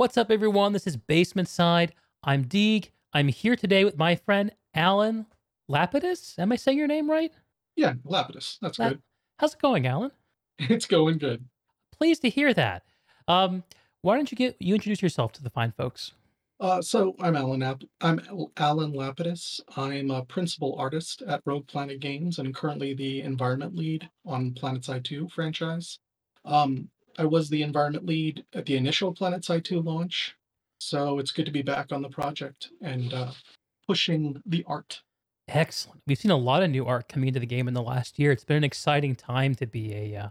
What's up, everyone? This is Basement Side. I'm Deeg. I'm here today with my friend Alan Lapidus. Am I saying your name right? Yeah, Lapidus. That's La- good. How's it going, Alan? It's going good. Pleased to hear that. Um, why don't you get you introduce yourself to the fine folks? Uh, so I'm Alan. Ap- I'm Alan Lapidus. I'm a principal artist at Rogue Planet Games and currently the environment lead on PlanetSide 2 franchise. Um, I was the environment lead at the initial PlanetSide 2 launch, so it's good to be back on the project and uh, pushing the art. Excellent. We've seen a lot of new art coming into the game in the last year. It's been an exciting time to be a uh,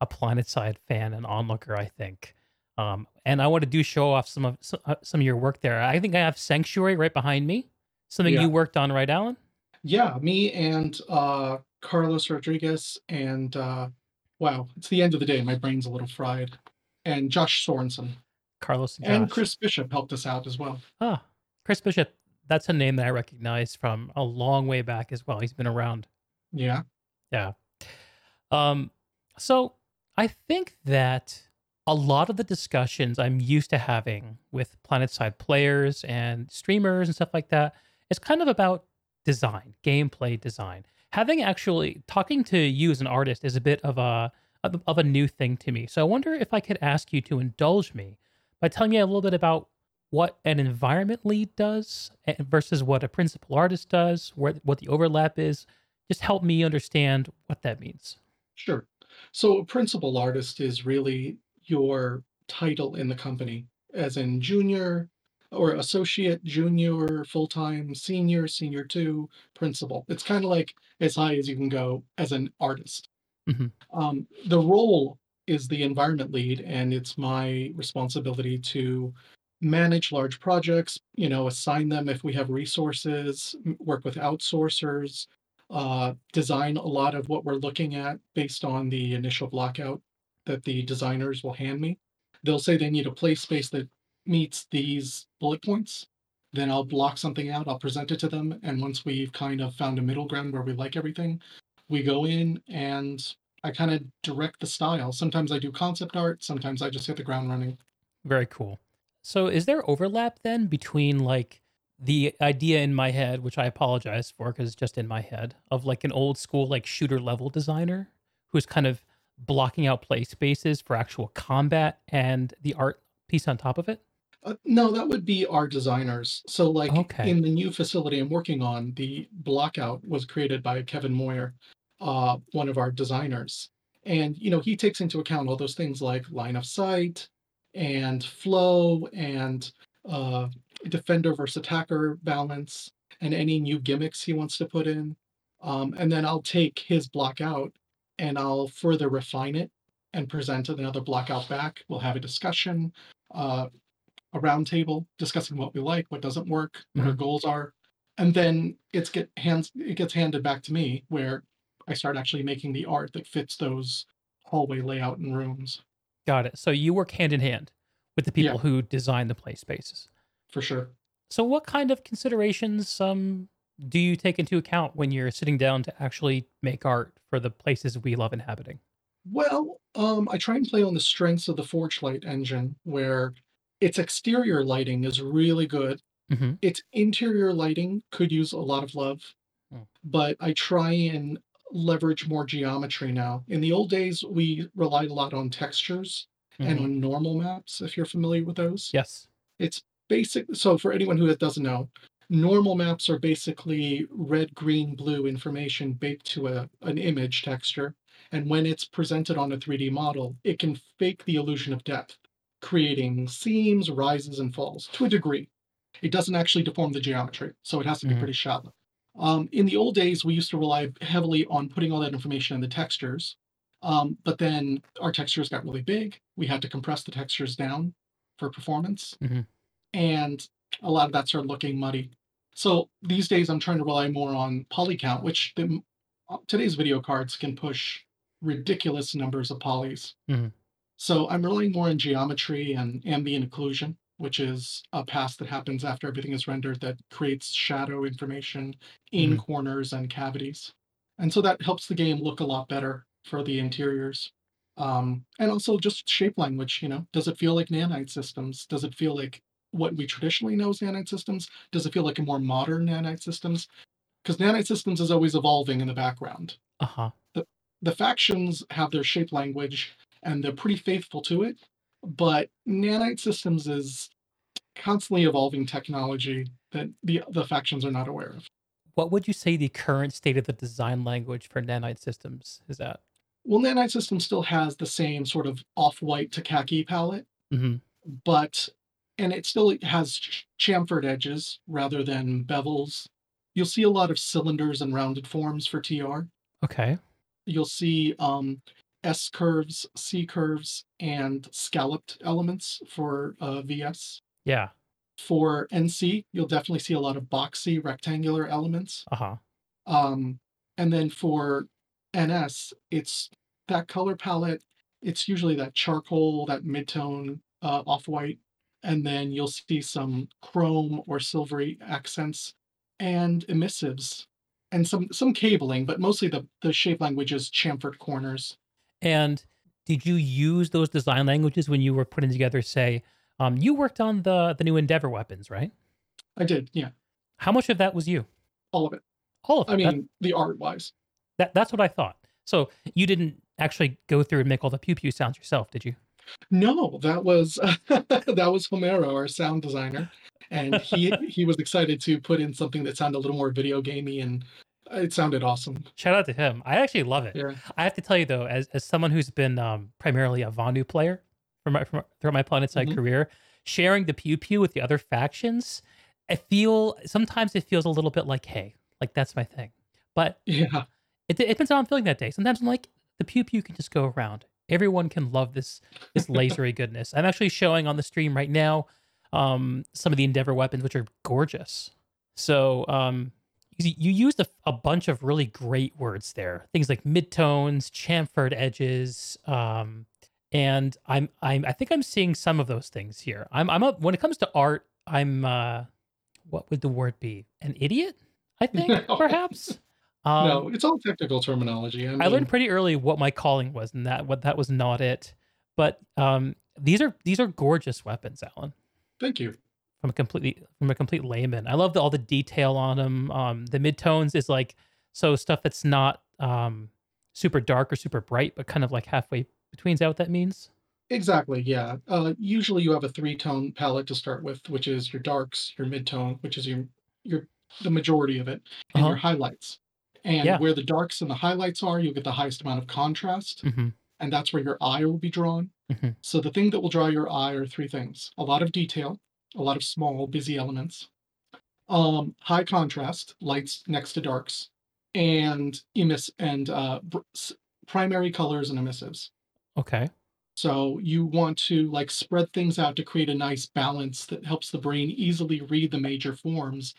a PlanetSide fan and onlooker. I think. Um, and I want to do show off some of some, uh, some of your work there. I think I have Sanctuary right behind me. Something Yeah. you worked on, right, Alan? Yeah, me and uh, Carlos Rodriguez and uh, wow, it's the end of the day. My brain's a little fried. And Josh Sorensen Carlos and, and Chris Bishop helped us out as well. Ah, Chris Bishop. That's a name that I recognize from a long way back as well. He's been around. Yeah. Yeah. Um, so I think that a lot of the discussions I'm used to having with PlanetSide players and streamers and stuff like that is kind of about design, gameplay design. Having actually talking to you as an artist is a bit of a of a new thing to me. So I wonder if I could ask you to indulge me by telling me a little bit about what an environment lead does eh, versus what a principal artist does, where what the overlap is. Just help me understand what that means. Sure. So a principal artist is really your title in the company, as in junior or associate, junior, full time, senior, senior two, principal. It's kind of like as high as you can go as an artist. Mhm. Um, the role is the environment lead, and it's my responsibility to manage large projects, you know, assign them if we have resources, work with outsourcers, uh, design a lot of what we're looking at based on the initial blockout that the designers will hand me. They'll say they need a play space that meets these bullet points. Then I'll block something out, I'll present it to them. And once we've kind of found a middle ground where we like everything, we go in and I kind of direct the style. Sometimes I do concept art, sometimes I just hit the ground running. Very cool. So is there overlap then between like the idea in my head, which I apologize for because it's just in my head, of like an old school like shooter level designer who's kind of blocking out play spaces for actual combat and the art piece on top of it? Uh, no, that would be our designers. So, like Okay. in the new facility I'm working on, the blockout was created by Kevin Moyer, uh, one of our designers. And, you know, he takes into account all those things like line of sight and flow and uh, defender versus attacker balance and any new gimmicks he wants to put in. Um, and then I'll take his block out and I'll further refine it and present another block out back. We'll have a discussion. Uh, a round table discussing what we like, what doesn't work, what our Mhm. goals are, and then it's get hands it gets handed back to me where I start actually making the art that fits those hallway layout and rooms Got it. So you work hand in hand with the Yeah. people who design the play spaces. for sure. So what kind of considerations um do you take into account when you're sitting down to actually make art for the places we love inhabiting? Well, um, I try and play on the strengths of the Forge Light engine, where its exterior lighting is really good. hmm Its interior lighting could use a lot of love, Hmm. but I try and leverage more geometry now. In the old days, we relied a lot on textures and Mhm. on normal maps, if you're familiar with those. Yes. It's basic. So, for anyone who doesn't know, normal maps are basically red, green, blue information baked to a, an image texture. And when it's presented on a 3D model, it can fake the illusion of depth, creating seams, rises, and falls to a degree. It doesn't actually deform the geometry, so it has to be Mhm. pretty shallow. Um, in the old days, we used to rely heavily on putting all that information in the textures. Um, but then our textures got really big. We had to compress the textures down for performance. Mhm. And a lot of that started looking muddy. So these days, I'm trying to rely more on poly count, which the, uh, today's video cards can push ridiculous numbers of polys. Mhm. So I'm relying more on geometry and ambient occlusion, which is a pass that happens after everything is rendered that creates shadow information in Mhm. corners and cavities. And so that helps the game look a lot better for the interiors. Um, and also just shape language, you know, does it feel like nanite systems? Does it feel like what we traditionally know as nanite systems? Does it feel like a more modern nanite systems? Because nanite systems is always evolving in the background. Uh-huh. The the factions have their shape language and they're pretty faithful to it, but nanite systems is constantly evolving technology that the the factions are not aware of. What would you say the current state of the design language for nanite systems is at? Well, nanite systems still has the same sort of off-white to khaki palette, Mhm. but and it still has chamfered edges rather than bevels. You'll see a lot of cylinders and rounded forms for TR. Okay. You'll see um, S curves, C curves, and scalloped elements for uh, VS. Yeah. For NC, you'll definitely see a lot of boxy rectangular elements. Uh-huh. Um, and then for NS, it's that color palette. It's usually that charcoal, that midtone, uh, off white, and then you'll see some chrome or silvery accents and emissives and some some cabling, but mostly the the shape language is chamfered corners. And did you use those design languages when you were putting together, say, um, you worked on the the new Endeavor weapons, right? I did, yeah, How much of that was you? all of it. All of I it. That, mean, the art wise. that that's what I thought. So you didn't actually go through and make all the pew pew sounds yourself, did you? No, that was that was Homero, our sound designer, and he he was excited to put in something that sounded a little more video gamey, and it sounded awesome. Shout out to him. I actually love it. Yeah. I have to tell you though, as as someone who's been um, primarily a Vanu player from my, from, throughout my Planetside Mhm. career, sharing the pew pew with the other factions, I feel sometimes it feels a little bit like, hey, like that's my thing. But Yeah. it, it depends on how I'm feeling that day. Sometimes I'm like, the pew pew can just go around. Everyone can love this this lasery goodness. I'm actually showing on the stream right now um, some of the Endeavor weapons, which are gorgeous. So um, you, you used a, a bunch of really great words there. Things like midtones, chamfered edges, um, and I'm I'm I think I'm seeing some of those things here. I'm I'm a, when it comes to art, I'm uh, what would the word be? An idiot? I think No. perhaps. Um, no, it's all technical terminology. I, I learned pretty early what my calling was, and that what that was not it. But um, these are these are gorgeous weapons, Alan. Thank you. From a completely from a complete layman, I love the, all the detail on them. Um, the midtones is like so stuff that's not um, super dark or super bright, but kind of like halfway between. Is that what that means? Exactly. Yeah. Uh, usually, you have a three-tone palette to start with, which is your darks, your mid-tone, which is your your the majority of it, and your Uh-huh. highlights. And Yeah. where the darks and the highlights are, you'll get the highest amount of contrast, hmm and that's where your eye will be drawn. Mhm. So the thing that will draw your eye are three things: a lot of detail, a lot of small, busy elements, um, high contrast, lights next to darks, and emiss and uh, br- s- primary colors and emissives. Okay. So you want to like spread things out to create a nice balance that helps the brain easily read the major forms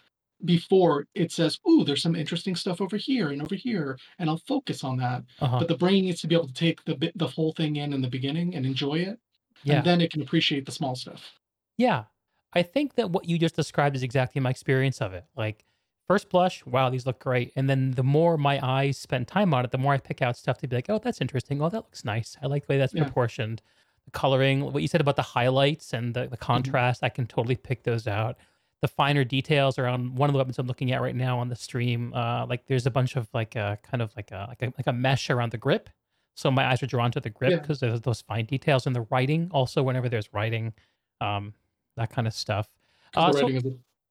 before it says, "Ooh, there's some interesting stuff over here and over here," and I'll focus on that. Uh huh. But the brain needs to be able to take the bit, the whole thing in in the beginning and enjoy it, Yeah. and then it can appreciate the small stuff. Yeah. I think that what you just described is exactly my experience of it. Like, first blush, wow, these look great. And then the more my eyes spend time on it, the more I pick out stuff to be like, oh, that's interesting. Oh, that looks nice. I like the way that's Yeah. proportioned. The coloring, what you said about the highlights and the, the Mm-hmm. contrast, I can totally pick those out. The finer details around one of the weapons I'm looking at right now on the stream. Uh, like there's a bunch of like a kind of like a like a like a mesh around the grip. So my eyes are drawn to the grip Yeah. because there's those fine details in the writing. Also, whenever there's writing, um, that kind of stuff. Uh, so,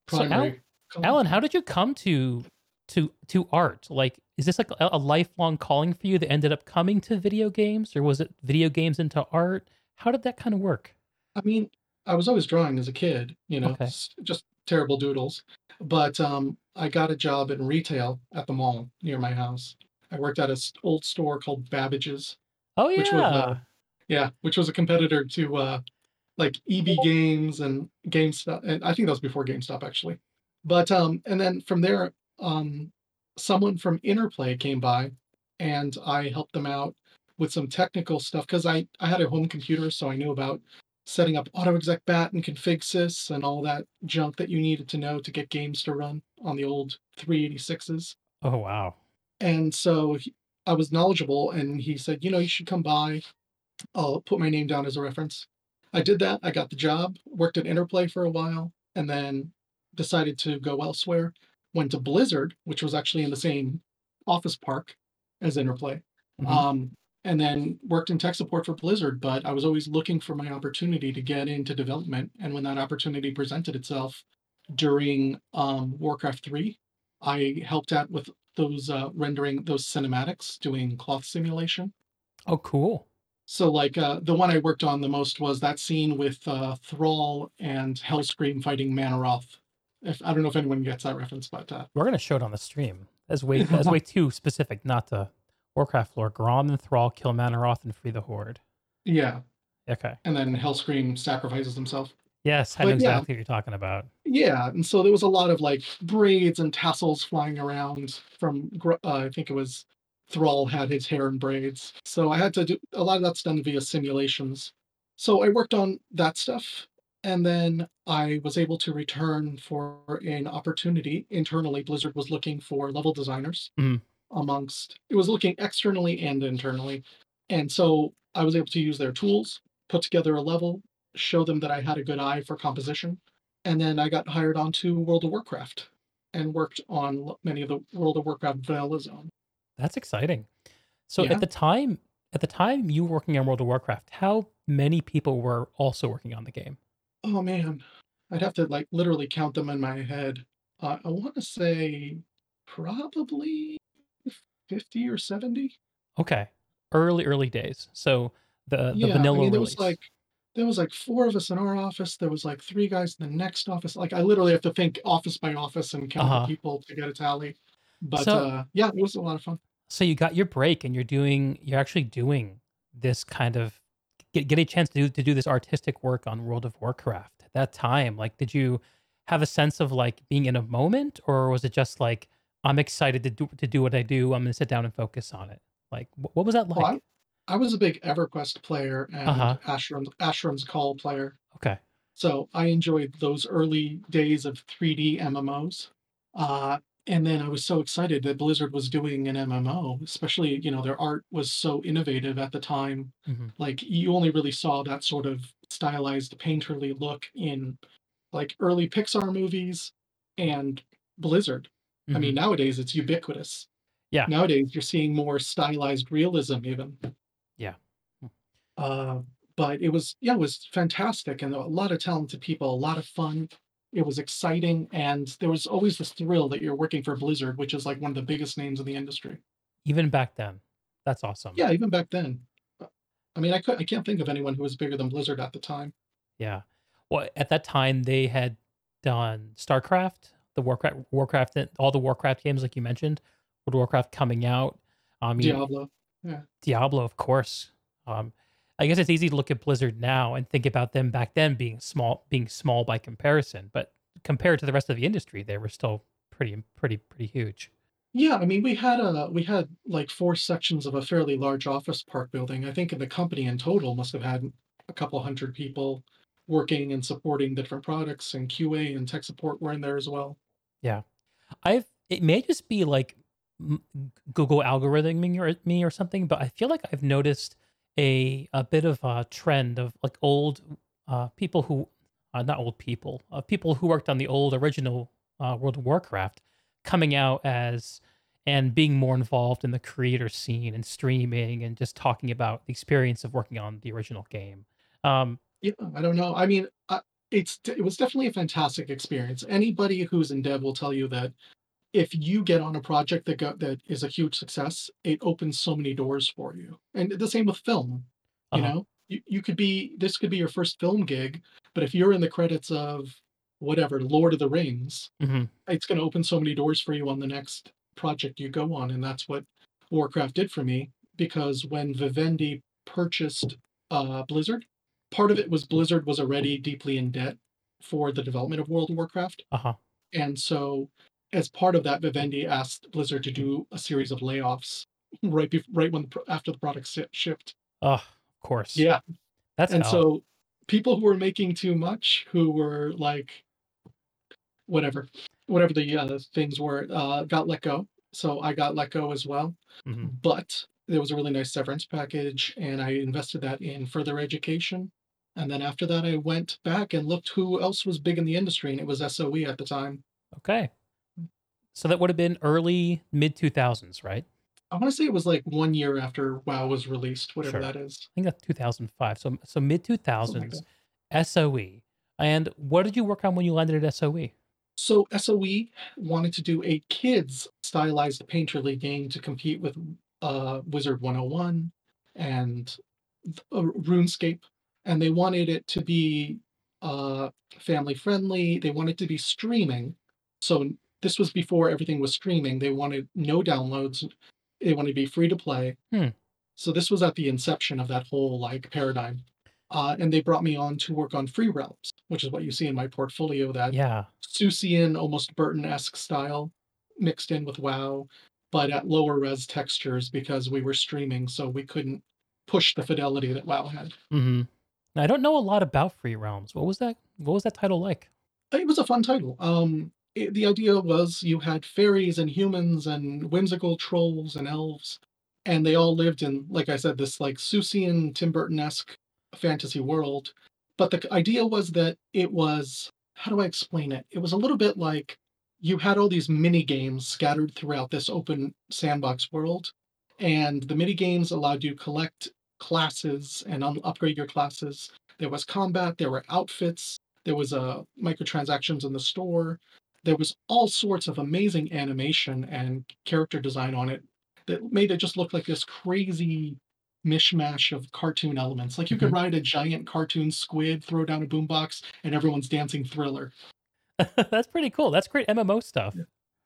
so Al- Alan, how did you come to to to art? Like, is this like a, a lifelong calling for you that ended up coming to video games, or was it video games into art? How did that kind of work? I mean, I was always drawing as a kid, you know, Okay. just terrible doodles. But um, I got a job in retail at the mall near my house. I worked at an old store called Babbage's. Oh Which was, yeah, uh, Yeah, which was a competitor to uh, like EB Games and GameStop, and I think that was before GameStop actually. But um, and then from there, um, someone from Interplay came by, and I helped them out with some technical stuff because I I had a home computer, so I knew about setting up AutoExec BAT and config sys and all that junk that you needed to know to get games to run on the old 386s. oh wow, And so he, I was knowledgeable, and he said, you know, you should come by I'll put my name down as a reference. I did that. I got the job, worked at Interplay for a while, and then decided to go elsewhere. Went to Blizzard, which was actually in the same office park as Interplay. Mhm. Um, and then worked in tech support for Blizzard, but I was always looking for my opportunity to get into development. And when that opportunity presented itself during um, Warcraft 3, I helped out with those uh, rendering those cinematics, doing cloth simulation. Oh, cool. So, like, uh, the one I worked on the most was that scene with uh, Thrall and Hellscream fighting Mannoroth. If I don't know if anyone gets that reference, but uh, We're gonna show it on the stream. That's way that's way too specific, not to Warcraft lore. Grom and Thrall kill Mannoroth and free the Horde. yeah. Okay. And then Hellscream sacrifices himself. Yes, I know But yeah. exactly what you're talking about. Yeah, and so there was a lot of like braids and tassels flying around from. Uh, I think it was Thrall had his hair in braids, so I had to do a lot of that's done via simulations. So I worked on that stuff, and then I was able to return for an opportunity internally. Blizzard was looking for level designers Mhm. amongst. It was looking externally and internally, and so I was able to use their tools, put together a level, show them that I had a good eye for composition and then I got hired onto World of Warcraft and worked on many of the World of Warcraft vanilla zone. That's exciting. So Yeah. at the time, at the time you were working on World of Warcraft, how many people were also working on the game? Oh man, I'd have to like literally count them in my head. Uh, I want to say probably fifty or seventy. Okay, early early days. So the the yeah, vanilla I mean there release. was like there was like four of us in our office. There was like three guys in the next office. Like I literally have to think office by office and count Uh-huh. the people to get a tally. But So- uh, yeah, it was a lot of fun. so you got your break and you're doing you're actually doing this kind of get, get a chance to do to do this artistic work on World of Warcraft at that time. Like, did you have a sense of like being in a moment, or was it just like I'm excited to do to do what I do? I'm gonna sit down and focus on it. Like, wh- what was that Well, like? I was a big EverQuest player and Uh-huh. Asheron's Asheron's Call player. Okay, So I enjoyed those early days of 3D MMOs. Uh, and then I was so excited that Blizzard was doing an MMO, especially, you know, their art was so innovative at the time. Mhm. Like you only really saw that sort of stylized painterly look in like early Pixar movies and Blizzard. I mean, nowadays it's ubiquitous. Yeah. Nowadays you're seeing more stylized realism even. Yeah. Hmm. Uh, but it was yeah, it was fantastic and a lot of talented people, a lot of fun. It was exciting and there was always this thrill that you're working for Blizzard, which is like one of the biggest names in the industry. even back then, that's awesome. Yeah, even back then. Uh, I mean, I could I can't think of anyone who was bigger than Blizzard at the time. Yeah. Well, at that time they had done StarCraft, the Warcraft, Warcraft, all the Warcraft games, like you mentioned, World of Warcraft coming out. Mean, Diablo. Diablo, of course. Um, I guess it's easy to look at Blizzard now and think about them back then being small, being small by comparison, but compared to the rest of the industry, they were still pretty, pretty, pretty huge. Yeah, I mean, we had a we had like four sections of a fairly large office park building. I think the company in total must have had a couple hundred people working and supporting the different products, and QA and tech support were in there as well. Yeah, I've it may just be like Google algorithming or me or something, but I feel like I've noticed a a bit of a trend of like old uh, people who uh, not old people, uh, people who worked on the old original uh, World of Warcraft coming out as and being more involved in the creator scene and streaming and just talking about the experience of working on the original game. Um, Yeah, I don't know. I mean, uh, it's it was definitely a fantastic experience. Anybody who's in dev will tell you that if you get on a project that go, that is a huge success, it opens so many doors for you. And the same with film. You Uh-huh. know, you, you could be this could be your first film gig, but if you're in the credits of whatever Lord of the Rings, mhm. it's going to open so many doors for you on the next project you go on, and that's what Warcraft did for me. Because when Vivendi purchased uh, Blizzard, part of it was Blizzard was already deeply in debt for the development of World of Warcraft, Uh-huh. and so as part of that, Vivendi asked Blizzard to do a series of layoffs right bef- right when after the product si- shipped. Oh, of course. Yeah, That's and hell. so people who were making too much, who were like, whatever, whatever the uh, things were, uh, got let go. So I got let go as well. Mhm. But there was a really nice severance package, and I invested that in further education. And then after that, I went back and looked who else was big in the industry, and it was SOE at the time. Okay. So that would have been early mid 2000s, right? I want to say it was like one year after WoW was released, whatever Sure. that is. I think that's 2005. So so mid Something like 2000s, SOE. And what did you work on when you landed at? SOE? So SOE wanted to do a kids stylized painterly game to compete with uh, Wizard 101 and uh, RuneScape, and they wanted it to be uh, family friendly. They wanted to be streaming. So this was before everything was streaming. They wanted no downloads. They wanted to be free to play. Hmm. So this was at the inception of that whole like paradigm. Uh, and they brought me on to work on Free Realms, which is what you see in my portfolio. That Yeah. Seussian, almost Burton-esque style mixed in with WoW, but at lower res textures because we were streaming, so we couldn't push the fidelity that WoW had. hmm I don't know a lot about Free Realms. What was that? What was that title like? It was a fun title. Um, it- the idea was you had fairies and humans and whimsical trolls and elves, and they all lived in, like I said, this like Seussian, Tim Burton-esque fantasy world. But the idea was that it was how do I explain it? It was a little bit like you had all these mini games scattered throughout this open sandbox world, and the mini games allowed you collect classes and un- upgrade your classes. There was combat, there were outfits, there was uh, microtransactions in the store. There was all sorts of amazing animation and character design on it that made it just look like this crazy mishmash of cartoon elements. Like you could Mhm. ride a giant cartoon squid, throw down a boombox, and everyone's dancing thriller. That's pretty cool. That's great MMO stuff.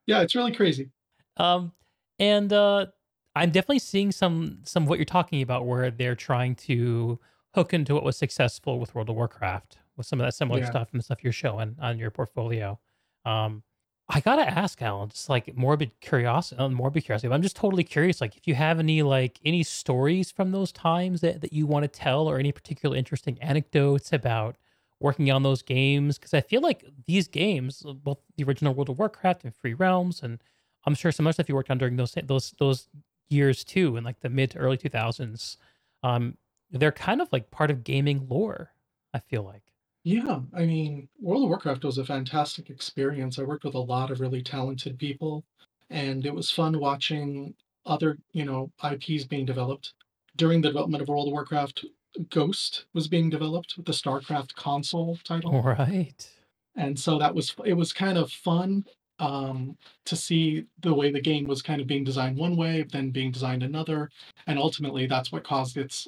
Yeah, it's really crazy. Um, and uh, I'm definitely seeing some some of what you're talking about, where they're trying to hook into what was successful with World of Warcraft, with some of that similar Yeah. stuff and the stuff you're showing on your portfolio. Um, I gotta ask, Alan, just like morbid curiosity, uh, morbid curiosity. But I'm just totally curious, like if you have any like any stories from those times that that you want to tell, or any particular interesting anecdotes about working on those games, because I feel like these games, uh, both the original World of Warcraft and Free Realms, and I'm sure some other stuff you worked on during those those those years too, in like the mid to early 2000s. Um, they're kind of like part of gaming lore. I feel like. Yeah, I mean, World of Warcraft was a fantastic experience. I worked with a lot of really talented people, and it was fun watching other, you know, IPs being developed. During the development of World of Warcraft, Ghost was being developed with the StarCraft console title. All right. and so that was it was kind of fun um, to see the way the game was kind of being designed one way then being designed another and ultimately that's what caused its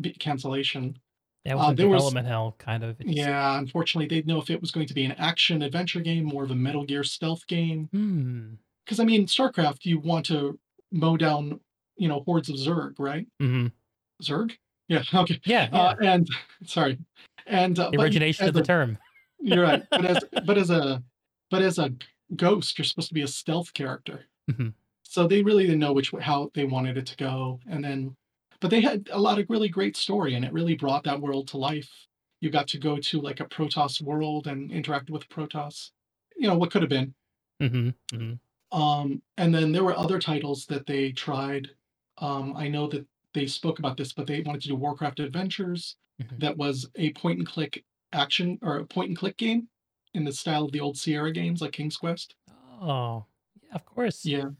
be- cancellation That was Uh, a there was- development hell, kind of. It's- yeah unfortunately they didn't know if it was going to be an action adventure game more of a metal gear stealth game Hmm. because i mean starcraft you want to mow down you know hordes of zerg right hmm zerg yeah okay Yeah. yeah. uh, and sorry and uh, the origination of the a- term. You're right. But as but as a but as a ghost, you're supposed to be a stealth character. Mhm. So they really didn't know which how they wanted it to go. And then but they had a lot of really great story and it really brought that world to life. You got to go to like a Protoss world and interact with Protoss. You know, what could have been. hmm hmm Um, and then there were other titles that they tried. Um, I know that they spoke about this, but they wanted to do Warcraft Adventures. Mhm. That was a point and click action or a point and click game in the style of the old Sierra games like King's Quest. Oh, yeah, of course. Yeah.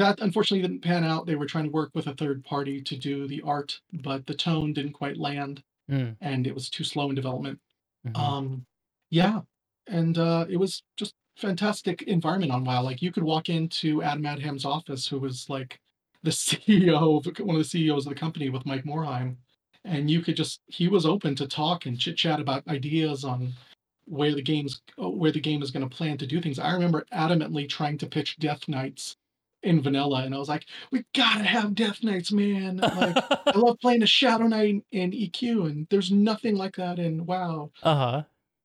That unfortunately didn't pan out. They were trying to work with a third party to do the art, but the tone didn't quite land Mm, and it was too slow in development. mhm. Um, yeah, and uh, it was just fantastic environment on WoW. Like you could walk into Adam Adham's office, who was like the CEO of one of the CEOs of the company with Mike Morhaime, and you could just he was open to talk and chit chat about ideas on where the game's where the game is going to plan to do things. I remember adamantly trying to pitch Death Knights in vanilla, and I was like, "We gotta have Death Knights, man!" Like I love playing a Shadow Knight in EQ, and there's nothing like that in WoW. uh huh.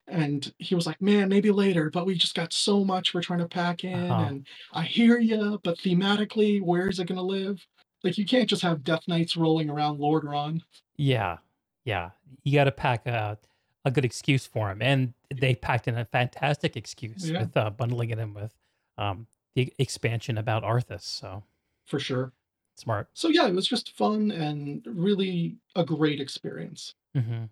And he was like, "Man, maybe later, but we just got so much we're trying to pack in." Uh-huh. And I hear you, but thematically, where is it going to live? Like, you can't just have Death Knights rolling around Lordaeron. Yeah, yeah. You got to pack a a good excuse for him, and they packed in a fantastic excuse Yeah. with uh, bundling it in with um, the expansion about Arthas. So for sure. Smart. So yeah, it was just fun and really a great experience. hmm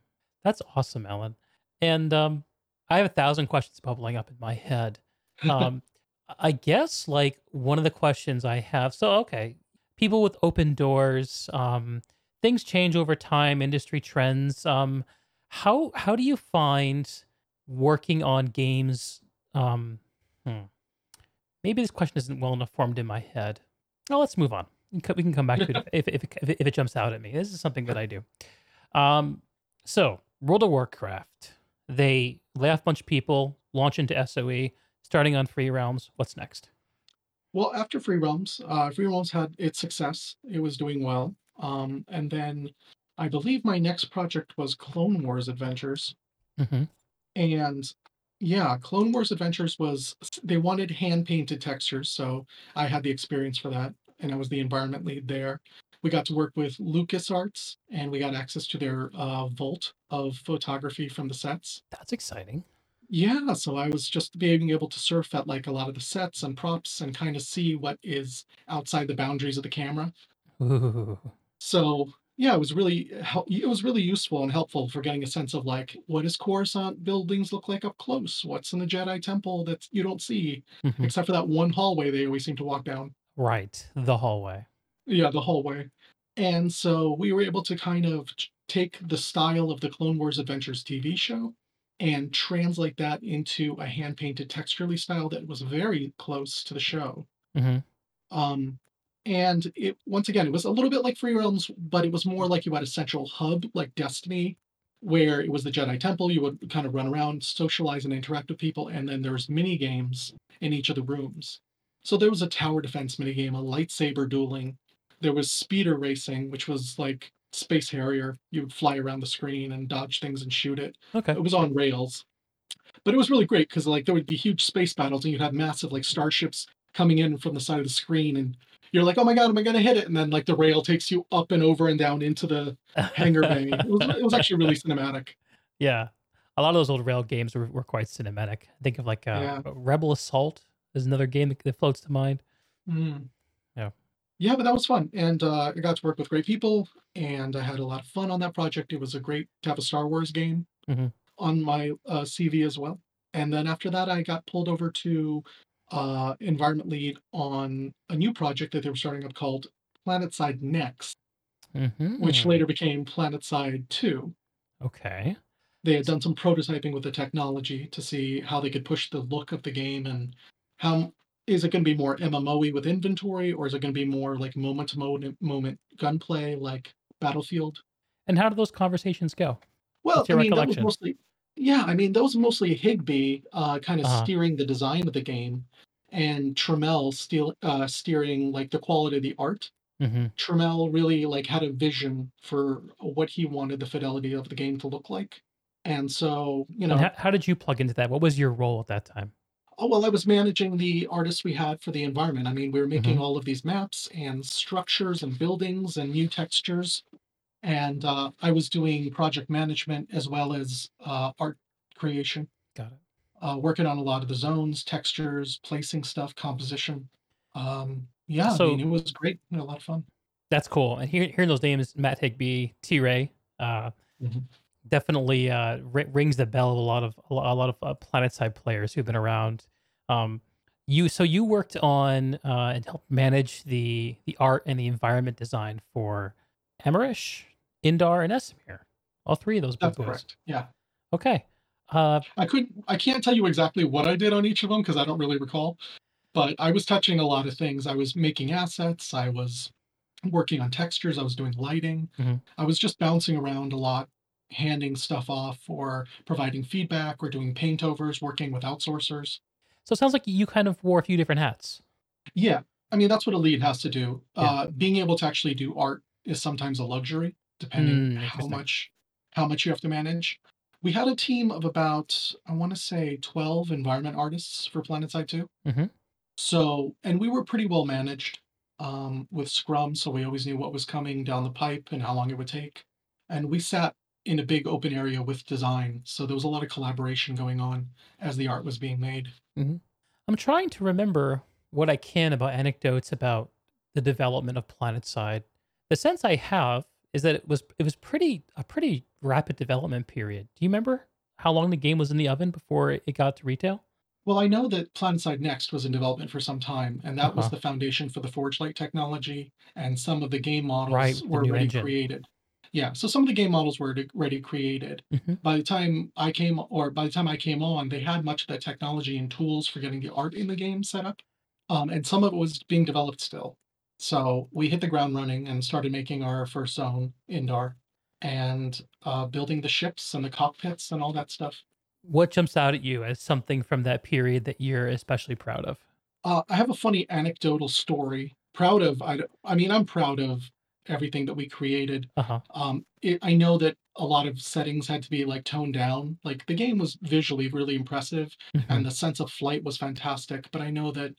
That's awesome, Ellen. And um, I have a thousand questions bubbling up in my head. Um, I guess like one of the questions I have. So okay, people with open doors. Um, things change over time. Industry trends. Um, how how do you find working on games? Um, hmm, maybe this question isn't well enough formed in my head. Oh, let's move on. We can come back to it if if, if, it, if it jumps out at me. This is something that I do. Um, so World of Warcraft, they lay off a bunch of people, launch into SOE, starting on Free Realms. What's next? Well, after Free Realms, uh, Free Realms had its success. It was doing well. Um, and then I believe my next project was Clone Wars Adventures. hmm And yeah, Clone Wars Adventures was they wanted hand painted textures, so I had the experience for that, and I was the environment lead there. We got to work with LucasArts, and we got access to their uh, vault of photography from the sets. That's exciting. Yeah, so I was just being able to surf at like a lot of the sets and props and kind of see what is outside the boundaries of the camera. Ooh. So yeah, it was really hel- it was really useful and helpful for getting a sense of like what does Coruscant buildings look like up close? What's in the Jedi Temple that you don't see, Mhm. except for that one hallway they always seem to walk down. Right, the hallway. Yeah, the hallway. And so we were able to kind of take the style of the Clone Wars Adventures TV show and translate that into a hand painted texturally style that was very close to the show. hmm Um, and it once again, it was a little bit like Free Realms, but it was more like you had a central hub like Destiny, where it was the Jedi Temple. You would kind of run around, socialize, and interact with people, and then there's mini games in each of the rooms. So there was a tower defense mini game, a lightsaber dueling. There was speeder racing, which was like Space Harrier. You would fly around the screen and dodge things and shoot it. Okay. It was on rails but it was really great because like there would be huge space battles and you'd have massive like starships coming in from the side of the screen and you're like oh my god am i going to hit it? And then like the rail takes you up and over and down into the hangar bay. It was, it was actually really cinematic. Yeah, a lot of those old rail games were, were quite cinematic. Think of like uh, yeah. Rebel Assault is another game that, floats to mind. Mm. Yeah. yeah but that was fun. And uh, i got to work with great people and i had a lot of fun on that project. It was a great to have a star wars game hmm on my uh, cv as well. And then after that i got pulled over to uh, environment lead on a new project that they were starting up called planetside next which hmm later became PlanetSide 2. Okay. They had done some prototyping with the technology to see how they could push the look of the game and how is it going to be more MMO-y with inventory or is it going to be more like moment to moment moment gunplay like Battlefield? And how do those conversations go? Well, I mean that was mostly yeah, I mean that was mostly Higby uh, kind of Uh steering the design of the game and Tramell steal, uh, steering like the quality of the art huh. hmm Tramell really like had a vision for what he wanted the fidelity of the game to look like. And so, you know, how, how did you plug into that? What was your role at that time? oh well, I was managing the artists we had for the environment. I mean, we were making all of these maps and structures and buildings and new textures. And uh, I was doing project management as well as uh, art creation, Got it. uh, working on a lot of the zones, textures, placing stuff, composition. Um, yeah, I mean, it was great. A lot of fun. that's cool. And hearing, hearing those names, Matt Higby, T Ray, uh, Mhm. definitely uh, ri- rings the bell of a lot of a lot of uh, PlanetSide players who've been around. Um, you so you worked on uh, and helped manage the the art and the environment design for Amerish, Indar, and Esamir. All three of those That's boys. correct. Yeah. Okay. Uh, I could I can't tell you exactly what I did on each of them because I don't really recall, but I was touching a lot of things. I was making assets, I was working on textures, I was doing lighting. mhm. I was just bouncing around a lot, handing stuff off or providing feedback or doing paint overs, working with outsourcers. So it sounds like you kind of wore a few different hats. Yeah. I mean, that's what a lead has to do. Yeah. Uh, being able to actually do art is sometimes a luxury, depending Mm, how much how much you have to manage. We had a team of about, I want to say 12 environment artists for PlanetSide 2. hmm So, and we were pretty well managed um, with Scrum, so we always knew what was coming down the pipe and how long it would take. And we sat in a big open area with design, so there was a lot of collaboration going on as the art was being made. hmm I'm trying to remember what I can about anecdotes about the development of PlanetSide. The sense I have is that it was it was pretty a pretty rapid development period. Do you remember how long the game was in the oven before it got to retail? Well, I know that PlanetSide Next was in development for some time, and that was Uh-huh. the foundation for the Forge Light technology, and some of the game models the were already engine. created. Yeah, so some of the game models were already created. Mhm. By the time I came or by the time I came on, they had much of that technology and tools for getting the art in the game set up, um, and some of it was being developed still. So we hit the ground running and started making our first zone, Indar, and uh, building the ships and the cockpits and all that stuff. What jumps out at you as something from that period that you're especially proud of? Uh, I have a funny anecdotal story. Proud of, I, I mean, I'm proud of everything that we created. Uh-huh. Um, it, I know that a lot of settings had to be like toned down. Like the game was visually really impressive Mhm. and the sense of flight was fantastic, but I know that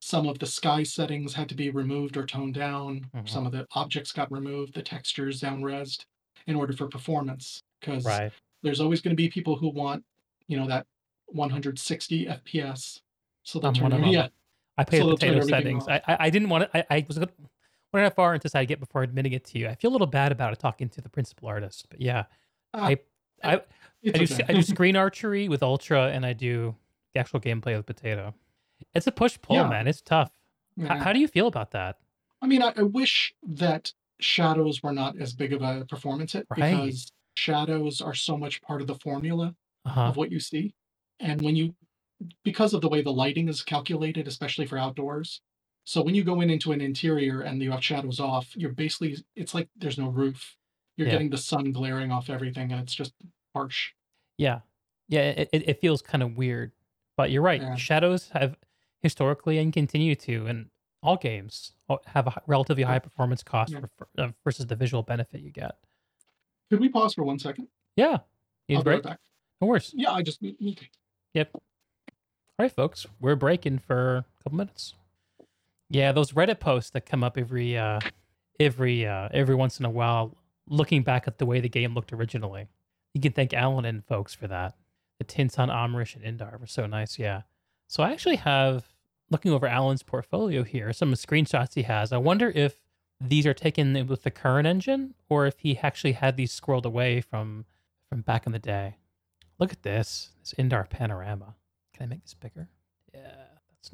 some of the sky settings had to be removed or toned down. Mhm. Some of the objects got removed, the textures down resed in order for performance. Because Right. there's always going to be people who want, you know, that 160 FPS. So turn one of it, 'em. yeah. I played So the potato settings. I, I I didn't want to. I, I was gonna- wondering how far into this I'd get before admitting it to you. I feel a little bad about it talking to the principal artist, but yeah, Ah, I I I do okay. I do screen archery with Ultra, and I do the actual gameplay with Potato. It's a push pull, Yeah. man. It's tough. Yeah. how do you feel about that? I mean, I, I wish that shadows were not as big of a performance hit Right. because shadows are so much part of the formula Uh huh. of what you see. And when you, because of the way the lighting is calculated, especially for outdoors, so when you go in into an interior and you have shadows off, you're basically, it's like there's no roof. You're Yeah. getting the sun glaring off everything and it's just harsh. Yeah, yeah. It, it, it feels kind of weird, but you're right. Yeah. Shadows have historically and continue to, and all games have a relatively high performance cost Yeah. for, uh, versus the visual benefit you get. Could we pause for one second? Yeah, you I'll be right break. back. No worries. Yeah, I just, okay. Yep. All right, folks, we're breaking for a couple minutes. Yeah, those Reddit posts that come up every uh every uh every once in a while, looking back at the way the game looked originally. You can thank Alan and folks for that. The tints on Amerish and Indar were so nice, yeah. So I actually have looking over Alan's portfolio here, some screenshots he has. I wonder if these are taken with the current engine or if he actually had these scrolled away from from back in the day. Look at this, this Indar panorama. Can I make this bigger? Yeah, that's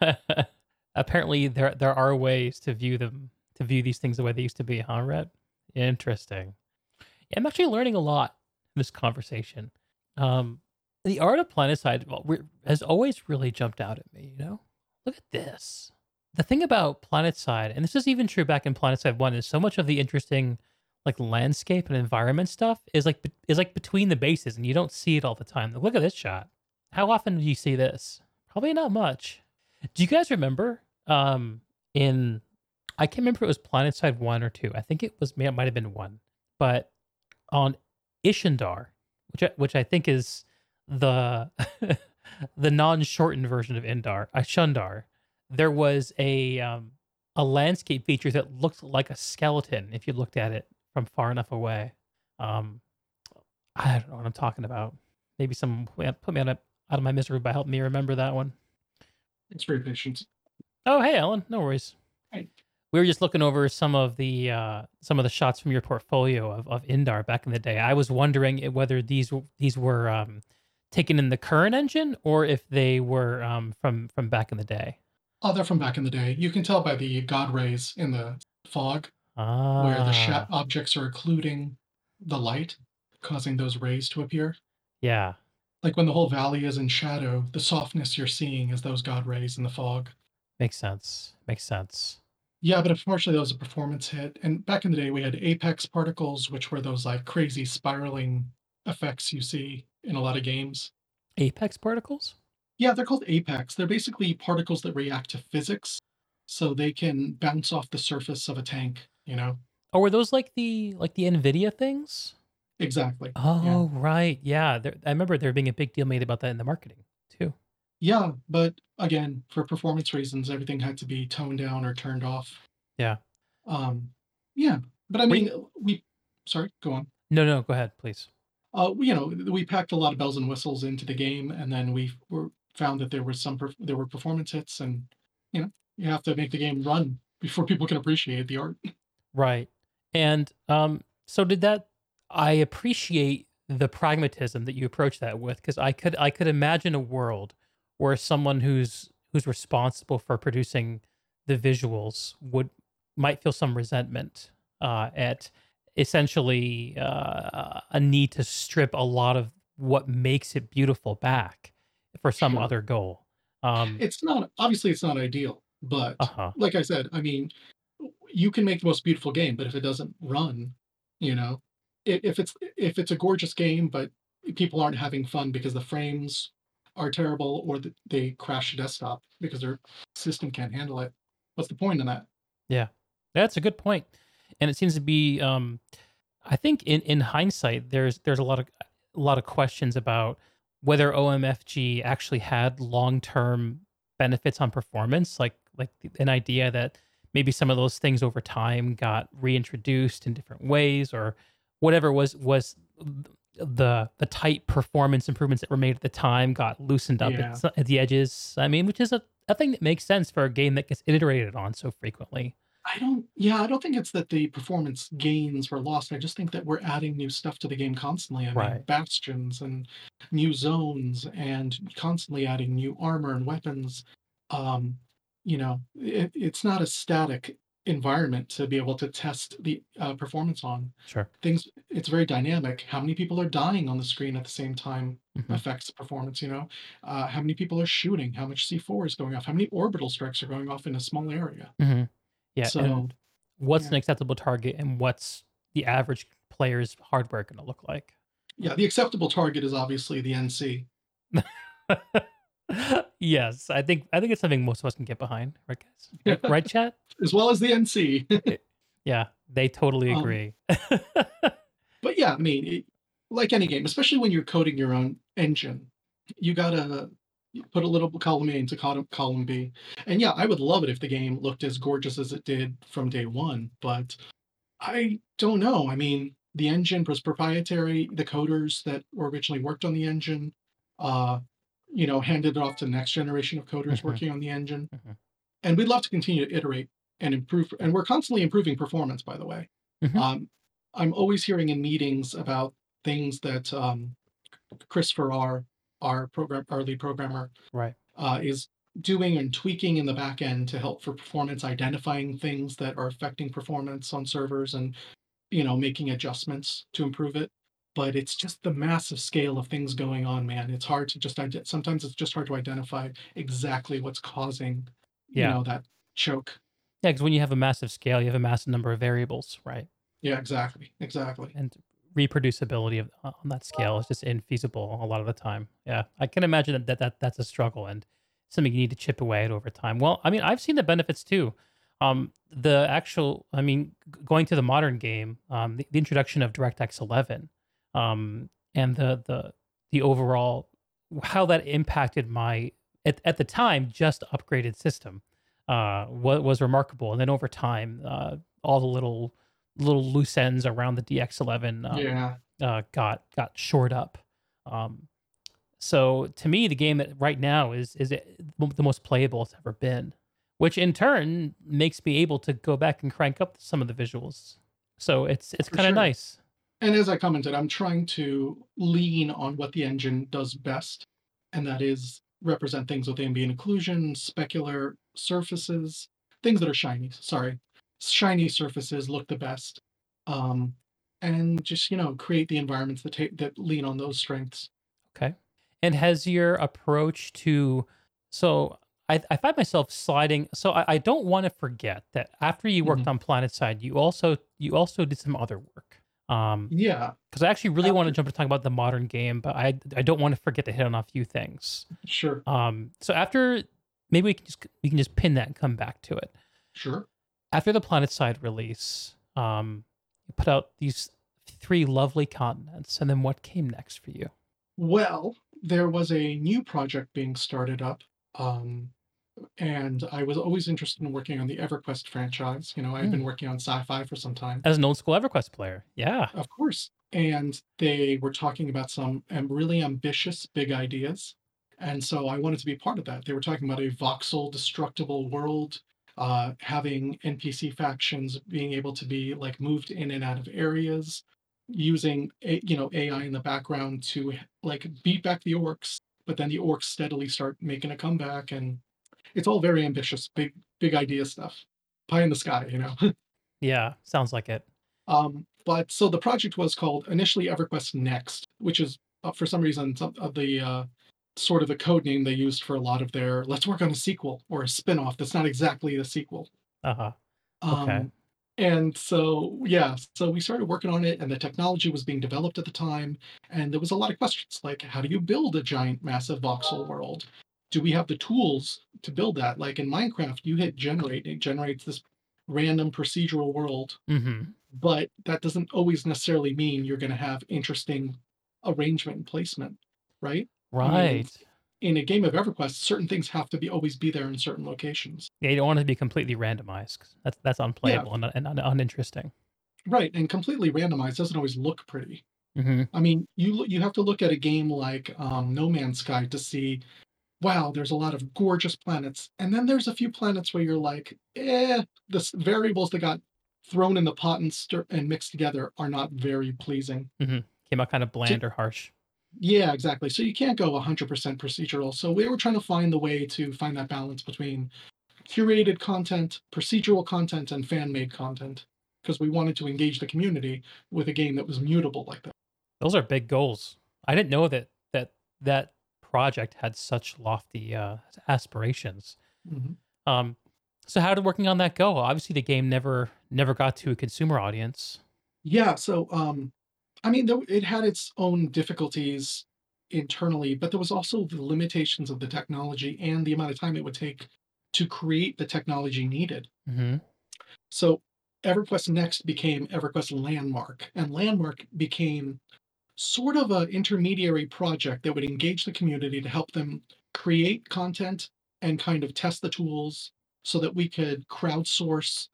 nice. Apparently, there there are ways to view them to view these things the way they used to be, huh, Red? Interesting. Yeah, I'm actually learning a lot in this conversation. Um, the art of Planetside well, has always really jumped out at me. You know, look at this. The thing about Planetside, and this is even true back in Planetside One, is so much of the interesting like landscape and environment stuff is like is like between the bases, and you don't see it all the time. Look at this shot. How often do you see this? Probably not much. Do you guys remember? Um, in I can't remember if it was Planetside one or two. I think it was it might have been one, but on Ishundar, which I, which I think is the the non-shortened version of Indar, uh, Shundar, there was a um, a landscape feature that looked like a skeleton if you looked at it from far enough away. Um, I don't know what I'm talking about. Maybe some put me on a, out of my misery by helping me remember that one. Thanks for your patience. Oh, hey, Ellen, no worries. Hey. We were just looking over some of the uh, some of the shots from your portfolio of, of Indar back in the day. I was wondering whether these these were um, taken in the current engine or if they were um, from from back in the day. Oh, they're from back in the day. You can tell by the god rays in the fog Ah, where the sha- objects are occluding the light, causing those rays to appear. yeah, Like when the whole valley is in shadow, the softness you're seeing is those god rays in the fog. makes sense. Makes sense. Yeah, but unfortunately, that was a performance hit. And back in the day, we had apex particles, which were those like crazy spiraling effects you see in a lot of games. Apex particles. Yeah, they're called apex. They're basically particles that react to physics, so they can bounce off the surface of a tank. You know Oh, were those like the like the Nvidia things? exactly. Oh, right. Yeah, there, I remember there being a big deal made about that in the marketing too. Yeah, but again, for performance reasons, everything had to be toned down or turned off. Yeah. Um, yeah, but I mean, we. Sorry, go on. No, no, go ahead, please. Uh, you know, we packed a lot of bells and whistles into the game, and then we were found that there was some perf- there were performance hits, and you know, You have to make the game run before people can appreciate the art. Right. And um, so did that. I appreciate the pragmatism that you approach that with because I could I could imagine a world where someone who's who's responsible for producing the visuals would might feel some resentment uh, at essentially uh, a need to strip a lot of what makes it beautiful back for some Sure. other goal. Um, It's not obviously, it's not ideal, but uh-huh. like I said, I mean, you can make the most beautiful game, but if it doesn't run, you know, if it's if it's a gorgeous game, but people aren't having fun because the frames are terrible or they crash the desktop because their system can't handle it, what's the point in that? Yeah, that's a good point, and it seems to be. Um, I think in in hindsight, there's there's a lot of a lot of questions about whether OMFG actually had long term benefits on performance, like like an idea that maybe some of those things over time got reintroduced in different ways, or whatever was was the the tight performance improvements that were made at the time got loosened up at, Yeah. s- at the edges. I mean, which is a, a thing that makes sense for a game that gets iterated on so frequently. I don't yeah, I don't think it's that the performance gains were lost. I just think that we're adding new stuff to the game constantly. I mean, bastions and new zones and constantly adding new armor and weapons. Um, you know, it, it's not a static environment to be able to test the uh, performance on. Sure. Things it's very dynamic. How many people are dying on the screen at the same time hmm affects performance, you know? Uh, how many people are shooting? How much C4 is going off? How many orbital strikes are going off in a small area? hmm Yeah, So, and what's yeah. an acceptable target and what's the average player's hardware going to look like? Yeah, the acceptable target is obviously the NC. yes, I think I think it's something most of us can get behind, right, guys? Right, chat? as well as the NC. Eh, Yeah, they totally Um, agree. but yeah, I mean, it, like any game, especially when you're coding your own engine, you gotta put a little column A into column, B. And yeah, I would love it if the game looked as gorgeous as it did from day one, but I don't know. I mean, the engine was proprietary. The coders that originally worked on the engine, uh, you know, handed it off to the next generation of coders hmm working on the engine. hmm And we'd love to continue to iterate and improve. And we're constantly improving performance, by the way. hmm Um, I'm always hearing in meetings about things that um, Chris Farrar, our program, our lead programmer, Right. uh, is doing and tweaking in the back end to help for performance, identifying things that are affecting performance on servers, and you know making adjustments to improve it. But it's just the massive scale of things going on, man. It's hard to just ide- sometimes it's just hard to identify exactly what's causing you know that choke. Yeah, because when you have a massive scale, you have a massive number of variables, right? Yeah, exactly, exactly. And reproducibility of on that scale is just infeasible a lot of the time. Yeah, I can imagine that, that, that that's a struggle and something you need to chip away at over time. Well, I mean, I've seen the benefits too. Um, the actual, I mean, going to the modern game, um, the, the introduction of DirectX 11, um, and the the the overall how that impacted my at, at the time just upgraded system uh, was, was remarkable. And then over time, uh, all the little little loose ends around the DX11 um, Yeah, uh, got got shored up. Um, so to me, the game that right now is is the most playable it's ever been, which in turn makes me able to go back and crank up some of the visuals. So it's it's kind of sure. nice. And as I commented, I'm trying to lean on what the engine does best, and that is represent things with ambient occlusion, specular surfaces, things that are shiny. Sorry, shiny surfaces look the best, um, and just you know create the environments that take that lean on those strengths. Okay. And has your approach to so I, I find myself sliding. So I, I don't want to forget that after you worked Mhm. on PlanetSide, you also you also did some other work. Um, Yeah, because I actually really want to jump to talk about the modern game, but I I don't want to forget to hit on a few things. sure, Um, so after maybe we can just we can just pin that and come back to it. sure. After the PlanetSide release, um, you put out these three lovely continents, and then what came next for you? Well, there was a new project being started up. Um, and I was always interested in working on the EverQuest franchise. You know, I've Hmm. been working on sci-fi for some time. As an old school EverQuest player, yeah. Of course. And they were talking about some really ambitious big ideas. And so I wanted to be part of that. They were talking about a voxel destructible world uh, having NPC factions being able to be like moved in and out of areas, using a, you know AI in the background to like beat back the orcs, but then the orcs steadily start making a comeback, and it's all very ambitious, big big idea stuff, pie in the sky, you know. Yeah, sounds like it. Um, but so the project was called initially EverQuest Next, which is uh, for some reason some of the uh, sort of the code name they used for a lot of their let's work on a sequel or a spin-off that's not exactly a sequel. Uh-huh. Okay. Um, and so yeah, so we started working on it and the technology was being developed at the time and there was a lot of questions like how do you build a giant massive voxel world? Do we have the tools to build that? Like in Minecraft, you hit generate, and it generates this random procedural world Mhm. but that doesn't always necessarily mean you're going to have interesting arrangement and placement, right? Right. in a game of EverQuest, certain things have to be always be there in certain locations. Yeah, you don't want it to be completely randomized. that's that's Yeah, unplayable and, and uninteresting. right. And completely randomized doesn't always look pretty. Mhm. I mean, you you have to look at a game like um, No Man's Sky to see, wow, there's a lot of gorgeous planets, and then there's a few planets where you're like, eh, the variables that got thrown in the pot and stir- and mixed together are not very pleasing. Mhm. Came out kind of bland or harsh. Yeah, exactly. So you can't go 100% procedural. So we were trying to find the way to find that balance between curated content, procedural content, and fan made content because we wanted to engage the community with a game that was mutable like that. Those are big goals. I didn't know that that that project had such lofty uh, aspirations. Mhm. Um, so how did working on that go? Obviously, the game never never got to a consumer audience. Yeah. So, um, I mean, though it had its own difficulties internally, but there was also the limitations of the technology and the amount of time it would take to create the technology needed. hmm So EverQuest Next became EverQuest Landmark, and Landmark became sort of an intermediary project that would engage the community to help them create content and kind of test the tools so that we could crowdsource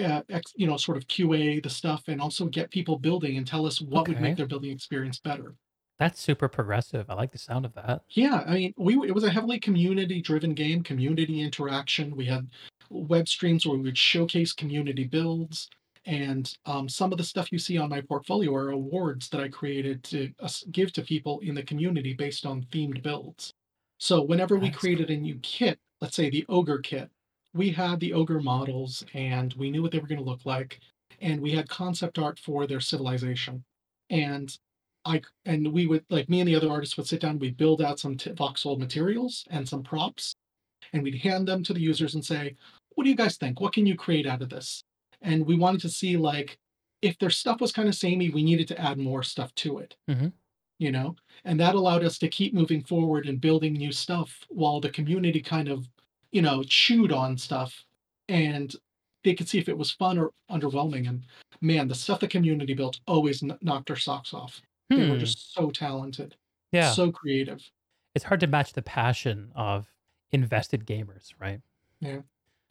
uh, ex, you know sort of qa the stuff and also get people building and tell us what would make their building experience better. That's super progressive. I like the sound of that. yeah i mean we it was a heavily community driven game community interaction. We had web streams where we would showcase community builds. And um, some of the stuff you see on my portfolio are awards that i created to uh, give to people in the community based on themed builds. So whenever we That's created a new kit let's say the ogre kit we had the ogre models and we knew what they were going to look like and we had concept art for their civilization and I and we would like me and the other artists would sit down. We'd build out some t- voxel materials and some props, and we'd hand them to the users and say, "What do you guys think? What can you create out of this?" And we wanted to see like if their stuff was kind of samey, we needed to add more stuff to it, hmm you know. And that allowed us to keep moving forward and building new stuff while the community kind of, you know, chewed on stuff, and they could see if it was fun or underwhelming. And man, the stuff the community built always kn- knocked our socks off. They were Hmm. just so talented, Yeah, so creative. it's hard to match the passion of invested gamers, right? Yeah.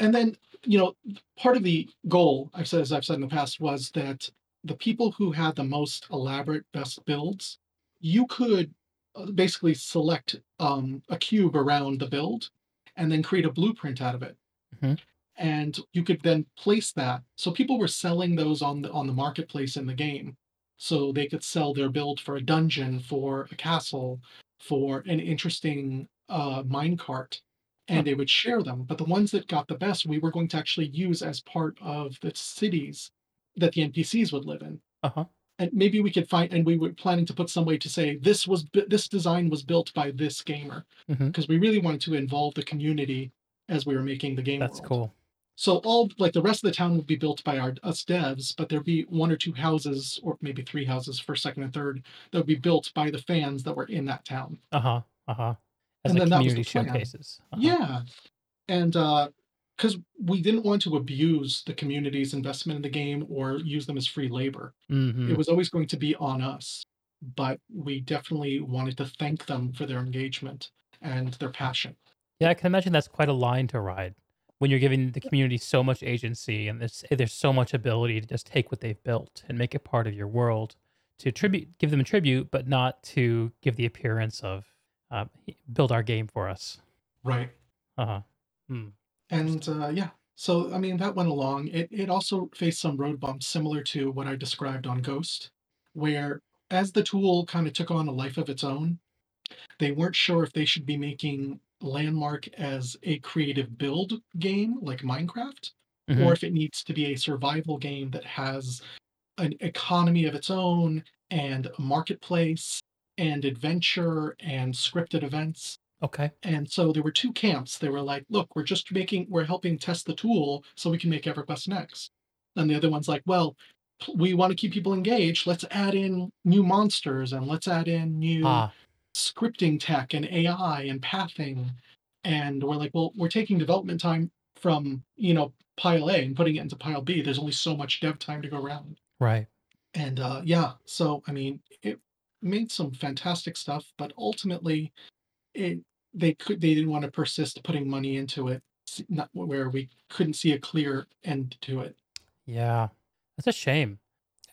And then, you know, part of the goal, I've said, as I've said in the past, was that the people who had the most elaborate, best builds, you could uh, basically select um, a cube around the build and then create a blueprint out of it. hmm And you could then place that. So people were selling those on the on the marketplace in the game. So they could sell their build for a dungeon, for a castle, for an interesting uh, minecart Huh. and they would share them. But the ones that got the best, we were going to actually use as part of the cities that the NPCs would live in. Uh huh. And maybe we could find, and we were planning to put some way to say this was this design was built by this gamer because we really wanted to involve the community as we were making the game That's world. cool. So all like the rest of the town would be built by our us devs, but there'd be one or two houses, or maybe three houses, first, second, and third, that would be built by the fans that were in that town. Uh huh. Uh huh. As And then that was the showcases. Uh huh. Yeah, and uh because we didn't want to abuse the community's investment in the game or use them as free labor. Hmm it was always going to be on us but we definitely wanted to thank them for their engagement and their passion. Yeah, I can imagine that's quite a line to ride when you're giving the community so much agency and there's there's so much ability to just take what they've built and make it part of your world to tribute, give them a tribute, but not to give the appearance of uh, build our game for us. right. Uh huh. And uh yeah So, I mean, that went along. It it also faced some road bumps similar to what I described on Ghost, where as the tool kind of took on a life of its own, they weren't sure if they should be making Landmark as a creative build game like Minecraft, or hmm if it needs to be a survival game that has an economy of its own and a marketplace and adventure and scripted events. Okay. And so there were two camps. They were like, look, we're just making, we're helping test the tool so we can make EverQuest next. And the other one's like, well, we want to keep people engaged. Let's add in new monsters and let's add in new Ah, scripting tech and AI and pathing. And we're like, well, we're taking development time from, you know, pile A and putting it into pile B. There's only so much dev time to go around. right. And uh, yeah, so I mean, it made some fantastic stuff, but ultimately, it they could they didn't want to persist putting money into it, not where we couldn't see a clear end to it. Yeah. That's a shame.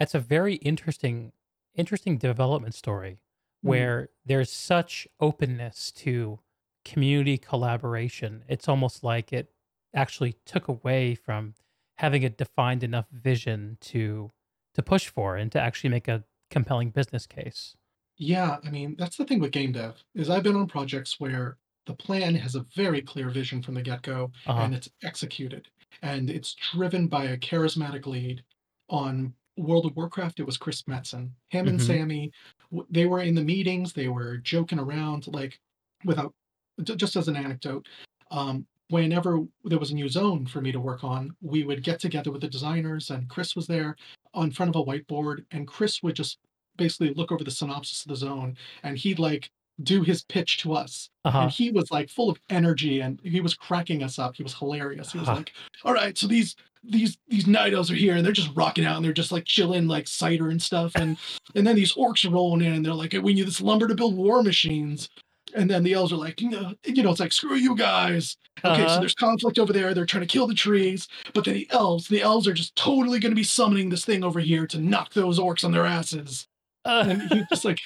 It's a very interesting, interesting development story Mm, where there's such openness to community collaboration. It's almost like it actually took away from having a defined enough vision to to push for and to actually make a compelling business case. Yeah, I mean, that's the thing with game dev is I've been on projects where the plan has a very clear vision from the get-go Uh-huh. and it's executed. And it's driven by a charismatic lead. On World of Warcraft, it was Chris Metzen. Him and Mhm. Sammy, w- they were in the meetings, they were joking around, like without ju- just as an anecdote. Um, whenever there was a new zone for me to work on, we would get together with the designers, and Chris was there on front of a whiteboard, and Chris would just basically look over the synopsis of the zone and he'd like do his pitch to us. And Uh-huh. he was like full of energy and he was cracking us up. He was hilarious. He was Ah, like, All right, so these these these night elves are here and they're just rocking out and they're just like chilling like cider and stuff. And and then these orcs are rolling in and they're like, we need this lumber to build war machines. And then the elves are like, you know, you know, it's like, screw you guys. Okay, so Uh-huh. there's conflict over there. They're trying to kill the trees, but then the elves, the elves are just totally going to be summoning this thing over here to knock those orcs on their asses. Uh, And he just like,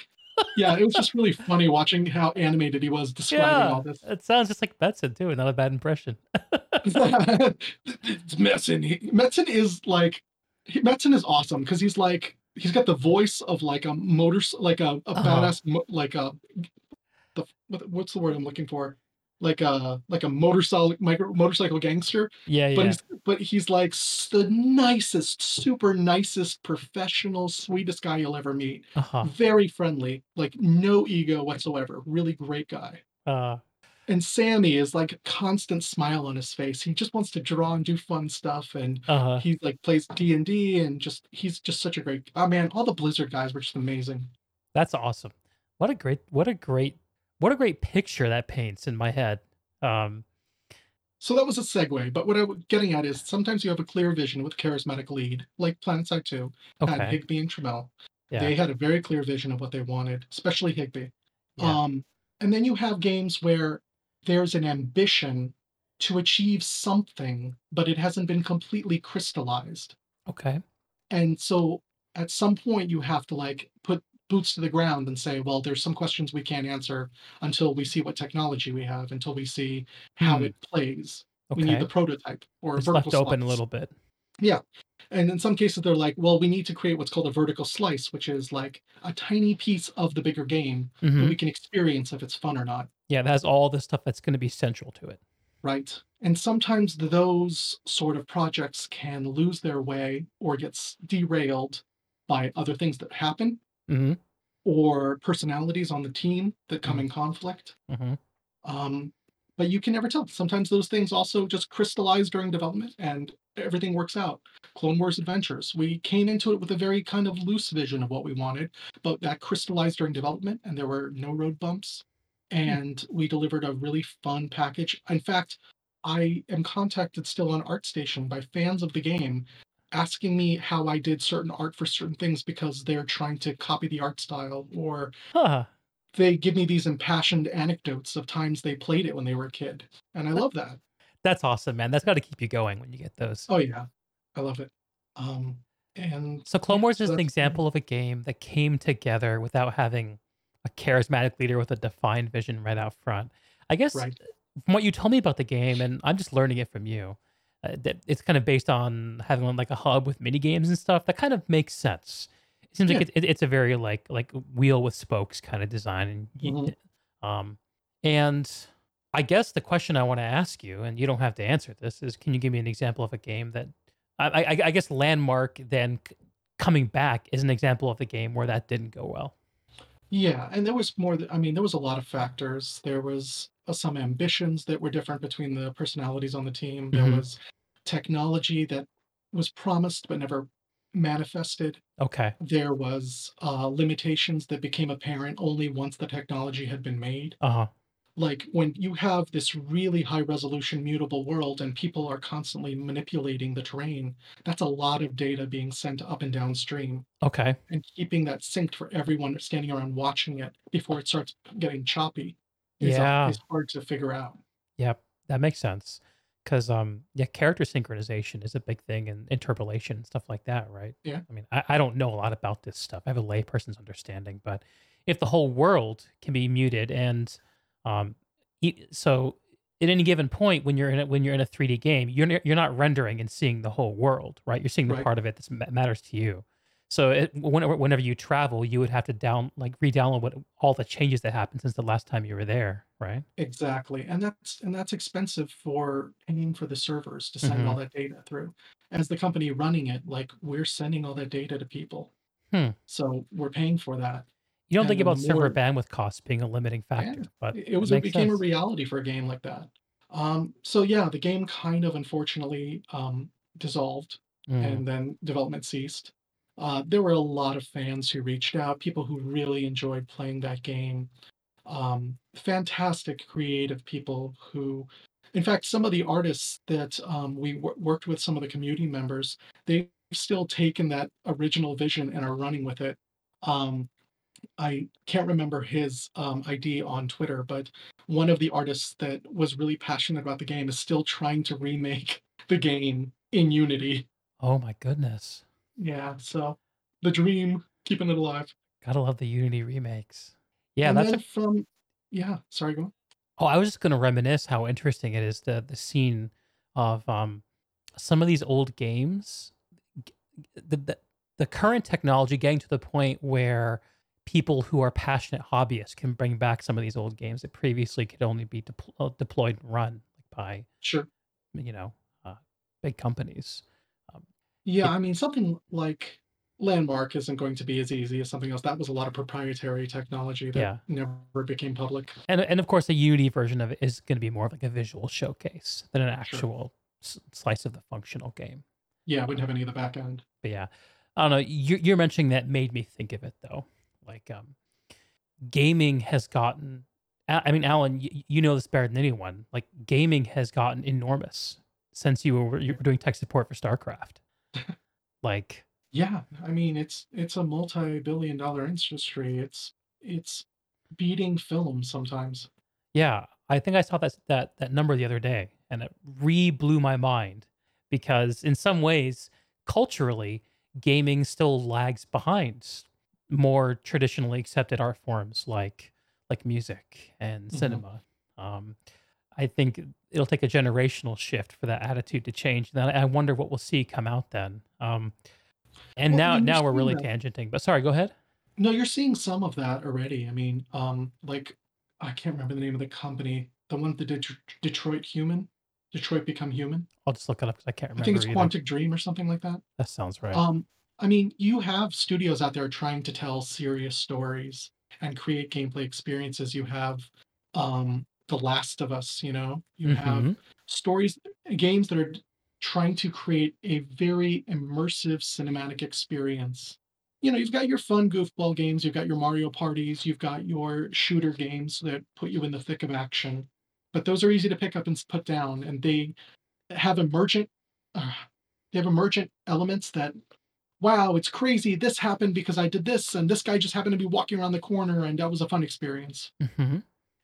yeah, it was just really funny watching how animated he was describing yeah. all this. It sounds just like Metzen too. Not a bad impression. it's Metzen. He, Metzen is like, he, Metzen is awesome because he's like, he's got the voice of like a motor, like a, a Uh-huh. badass, like a, the what's the word I'm looking for? Like a like a motorcycle micro, motorcycle gangster, Yeah, yeah. but he's but he's like the nicest, super nicest, professional, sweetest guy you'll ever meet. Uh-huh. Very friendly, like no ego whatsoever. Really great guy. Uh And Sammy is like a constant smile on his face. He just wants to draw and do fun stuff, and uh-huh. he like plays D and D, and just he's just such a great. Oh man, all the Blizzard guys were just amazing. That's awesome. What a great what a great what a great picture that paints in my head. Um So that was a segue. But what I'm getting at is sometimes you have a clear vision with a charismatic lead, like PlanetSide Two had okay. Higby and Tramell. Yeah. They had a very clear vision of what they wanted, especially Higby. Yeah. Um, and then you have games where there's an ambition to achieve something, but it hasn't been completely crystallized. Okay. And so at some point you have to like put boots to the ground and say, well, there's some questions we can't answer until we see what technology we have, until we see how Hmm. it plays. We need the prototype or a It's vertical left open a little bit. Yeah. And in some cases, they're like, well, we need to create what's called a vertical slice, which is like a tiny piece of the bigger game that hmm we can experience if it's fun or not. Yeah, that has all the stuff that's going to be central to it. Right. And sometimes those sort of projects can lose their way or get s- derailed by other things that happen hmm or personalities on the team that come Mhm. in conflict. hmm Um, but you can never tell. Sometimes those things also just crystallize during development and everything works out. Clone Wars Adventures, we came into it with a very kind of loose vision of what we wanted, but that crystallized during development and there were no road bumps. And we delivered a really fun package. In fact, I am contacted still on ArtStation by fans of the game asking me how I did certain art for certain things because they're trying to copy the art style or Huh. they give me these impassioned anecdotes of times they played it when they were a kid. And I love that. That's awesome, man. That's got to keep you going when you get those. Oh yeah. I love it. Um and So Clone yeah, Wars is an example of a game that came together without having a charismatic leader with a defined vision right out front. I guess right. from what you told me about the game, and I'm just learning it from you, uh, that it's kind of based on having like a hub with mini games and stuff. That kind of makes sense. It seems Yeah. like it, it, it's a very like like wheel with spokes kind of design, and Mhm. um, and I guess the question I want to ask you, and you don't have to answer this, is can you give me an example of a game that I, I, I guess Landmark then c- coming back is an example of a game where that didn't go well. Yeah, and there was more I mean, there was a lot of factors. There was, uh, some ambitions that were different between the personalities on the team. There Mhm. was technology that was promised but never manifested. Okay. There was, uh, limitations that became apparent only once the technology had been made. Uh huh. Like, when you have this really high resolution mutable world and people are constantly manipulating the terrain, that's a lot of data being sent up and downstream, Okay. and keeping that synced for everyone standing around watching it before it starts getting choppy is, uh, Yeah. is hard to figure out. Yep. That makes sense. Because um yeah, character synchronization is a big thing and interpolation and stuff like that, right? Yeah. I mean, I, I don't know a lot about this stuff. I have a layperson's understanding, but if the whole world can be muted and um so at any given point when you're in a, when you're in a 3D game, you're you're not rendering and seeing the whole world, right? You're seeing the Right. part of it that matters to you. So it, whenever whenever you travel, you would have to down like re-download what all the changes that happened since the last time you were there, right? Exactly, and that's and that's expensive for paying for the servers to send all Mhm. that data through. As the company running it, like, we're sending all that data to people. Hmm. So, we're paying for that, You don't think about server bandwidth costs being a limiting Yeah, factor, but it it it was it makes became a reality for a game like that. Um, so yeah, the game kind of unfortunately, um, dissolved, Mm. and then development ceased. Uh, there were a lot of fans who reached out, people who really enjoyed playing that game. Um, fantastic creative people who in fact, some of the artists that, um, we wo worked with, some of the community members, they've still taken that original vision and are running with it. Um, I can't remember his, um, ID on Twitter, but one of the artists that was really passionate about the game is still trying to remake the game in Unity. Oh my goodness. Yeah, so the dream, keeping it alive. Gotta love the Unity remakes. Yeah, And that's a from yeah, sorry, go on. Oh, I was just gonna reminisce how interesting it is the the scene of um some of these old games. The the, the current technology getting to the point where people who are passionate hobbyists can bring back some of these old games that previously could only be depl- uh, deployed and run by Sure. you know uh, big companies. Um, Yeah, it, I mean, something like Landmark isn't going to be as easy as something else. That was a lot of proprietary technology that yeah, never became public. and and of course the Unity version of it is going to be more of like a visual showcase than an Sure. actual s- slice of the functional game. Yeah, wouldn't Um, have any of the back end. but yeah, I don't know. You're, you're mentioning that made me think of it though. Like, um, gaming has gotten. I mean, Alan, you, you know this better than anyone. Like, gaming has gotten enormous since you were you were doing tech support for StarCraft. Like, Yeah, I mean, it's it's a multi-billion dollar industry. It's it's beating film sometimes. yeah, I think I saw that that that number the other day, and it re blew my mind because in some ways, culturally, gaming still lags behind more traditionally accepted art forms like like music and Mhm. cinema. Um, I think it'll take a generational shift for that attitude to change. And I I wonder what we'll see come out then. Um, and Well, I now mean, now we're really that. tangenting. But sorry, go ahead. No, you're seeing some of that already. I mean, um, like I can't remember the name of the company, the one that did Det- Detroit Human, Detroit Become Human. I'll just look it up because I can't remember. I think it's either. Quantic Dream or something like that. That sounds right. Um, I mean, you have studios out there trying to tell serious stories and create gameplay experiences. You have um, The Last of Us, you know, you have hmm stories, games that are trying to create a very immersive cinematic experience. You know, you've got your fun goofball games, you've got your Mario parties, you've got your shooter games that put you in the thick of action, but those are easy to pick up and put down, and they have emergent, uh, they have emergent elements that wow, it's crazy. This happened because I did this, and this guy just happened to be walking around the corner, and that was a fun experience. hmm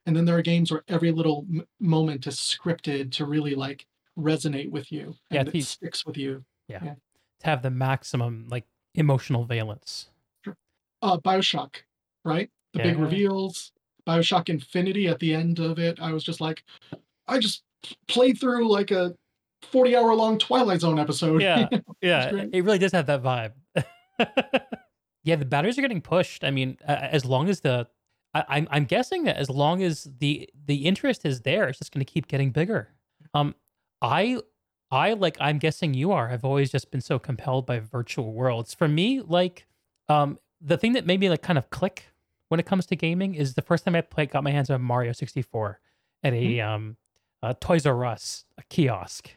And then there are games where every little m- moment is scripted to really like resonate with you Yeah, and it the, sticks with you. yeah, Yeah. to have the maximum like emotional valence. Sure. Uh, Bioshock, right? The big reveals, Bioshock Infinity at the end of it. I was just like, I just played through like a 40 hour long Twilight Zone episode. Yeah, You know, it's yeah, it really does have that vibe. yeah, the batteries are getting pushed. I mean, as long as the, I, I'm I'm guessing that as long as the the interest is there, it's just going to keep getting bigger. Um, I I like I'm guessing you are. I've always just been so compelled by virtual worlds. For me, like, um, the thing that made me like kind of click when it comes to gaming is the first time I played, got my hands on Mario 64 at a um, a Toys R Us a kiosk.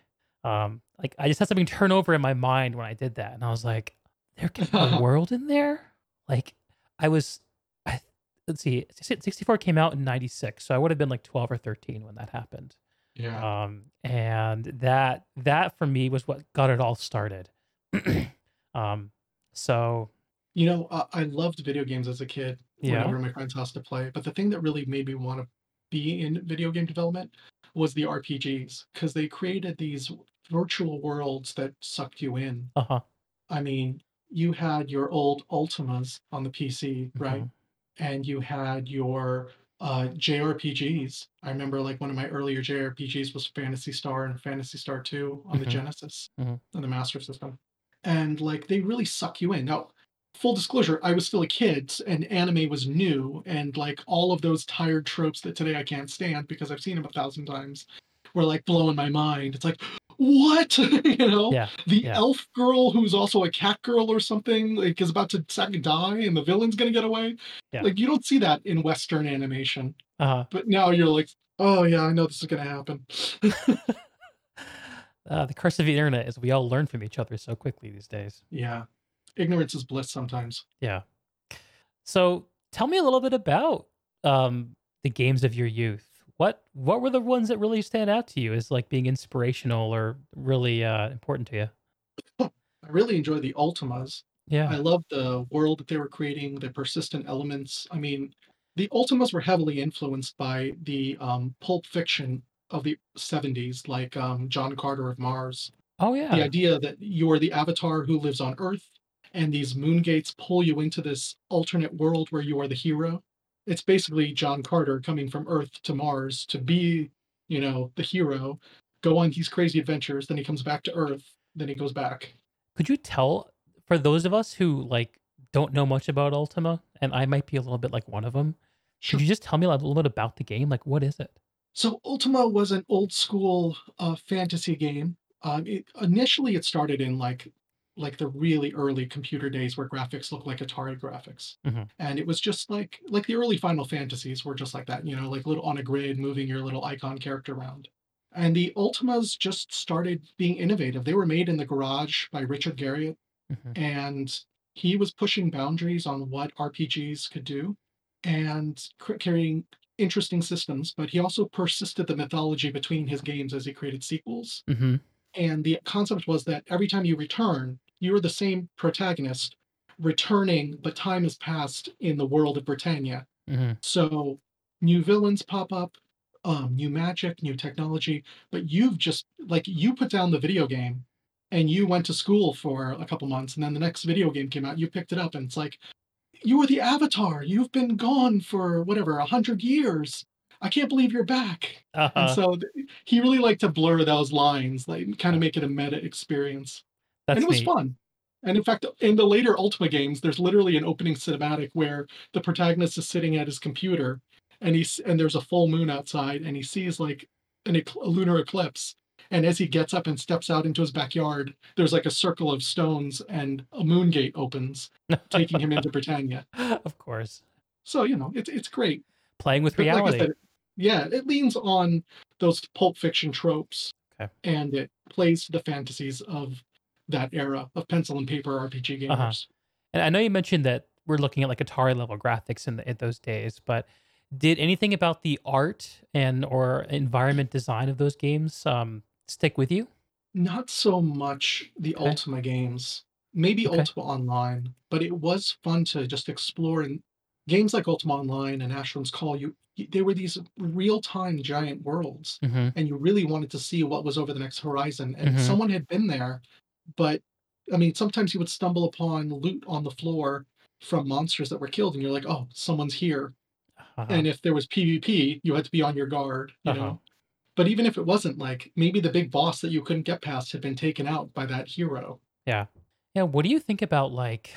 Um, like I just had something turn over in my mind when I did that, and I was like, "There can be a world in there." Like I was, I let's see, 64 came out in '96, so I would have been like 12 or 13 when that happened. Yeah. Um, and that that for me was what got it all started. um, so You know, uh, I loved video games as a kid yeah, whenever my friend's house to play. But the thing that really made me want to be in video game development was the RPGs because they created these virtual worlds that sucked you in. uh huh, I mean, you had your old Ultimas on the PC, right? Mhm. And you had your uh, JRPGs. I remember like one of my earlier JRPGs was Phantasy Star and Phantasy Star 2 on the Mhm. Genesis Mhm. and the Master System. And like they really suck you in. Now, full disclosure, I was still a kid and anime was new. And like all of those tired tropes that today I can't stand because I've seen them a thousand times were like blowing my mind. It's like, what? you know? yeah, the yeah. elf girl who's also a cat girl or something like is about to die and the villain's gonna get away Yeah. like you don't see that in western animation uh huh. but now you're like oh yeah i know this is gonna happen Uh, the curse of the internet is we all learn from each other so quickly these days. yeah ignorance is bliss sometimes Yeah. So tell me a little bit about um, the games of your youth. What what were the ones that really stand out to you as like being inspirational or really uh, important to you? i really enjoy the ultimas Yeah. i love the world that they were creating the persistent elements i mean the ultimas were heavily influenced by the um, pulp fiction of the 70s like um, john carter of mars Oh yeah. the idea that you're the avatar who lives on Earth, and these moon gates pull you into this alternate world where you are the hero. It's basically John Carter coming from Earth to Mars to be, you know, the hero, go on these crazy adventures, then he comes back to Earth, then he goes back. Could you tell for those of us who like don't know much about Ultima, and I might be a little bit like one of them. Sure. Could you just tell me a little bit about the game? Like, what is it? So Ultima was an old school uh, fantasy game. Um, it, initially, it started in like like the really early computer days where graphics looked like Atari graphics, Mhm. and it was just like like the early Final Fantasies were just like that. You know, like little on a grid, moving your little icon character around. And the Ultimas just started being innovative. They were made in the garage by Richard Garriott, Mhm. and he was pushing boundaries on what RPGs could do and creating interesting systems. But he also persisted the mythology between his games as he created sequels. Mm-hmm. And the concept was that every time you return, you're the same protagonist returning, but time has passed in the world of Britannia. Mm-hmm. So new villains pop up, um, new magic, new technology, but you've just like you put down the video game and you went to school for a couple months, and then the next video game came out, you picked it up, and it's like you were the avatar. You've been gone for whatever a hundred years. I can't believe you're back. And Uh-huh. so th- he really liked to blur those lines, like kind of make it a meta experience That's and it was neat. fun. And in fact, in the later Ultima games, there's literally an opening cinematic where the protagonist is sitting at his computer, and he's and there's a full moon outside, and he sees like an a lunar eclipse. And as he gets up and steps out into his backyard, there's like a circle of stones, and a moon gate opens, taking him into Britannia. of course. So you know, it's it's great. Playing with But like reality. said, yeah, it leans on those pulp fiction tropes, Okay. and it plays to the fantasies of that era of pencil and paper RPG gamers. Uh-huh. And I know you mentioned that we're looking at like Atari level graphics in, the, in those days, but did anything about the art and or environment design of those games um, stick with you? Not so much the Okay. Ultima games, maybe Okay. Ultima Online, but it was fun to just explore. And games like Ultima Online and Asheron's Call, you they were these real-time giant worlds, Mm-hmm. and you really wanted to see what was over the next horizon. And Mhm. someone had been there, but I mean, sometimes you would stumble upon loot on the floor from monsters that were killed, and you're like, "Oh, someone's here." Uh-huh. And if there was PvP, you had to be on your guard, you Uh-huh. know. But even if it wasn't, like, maybe the big boss that you couldn't get past had been taken out by that hero. Yeah. Yeah, what do you think about, like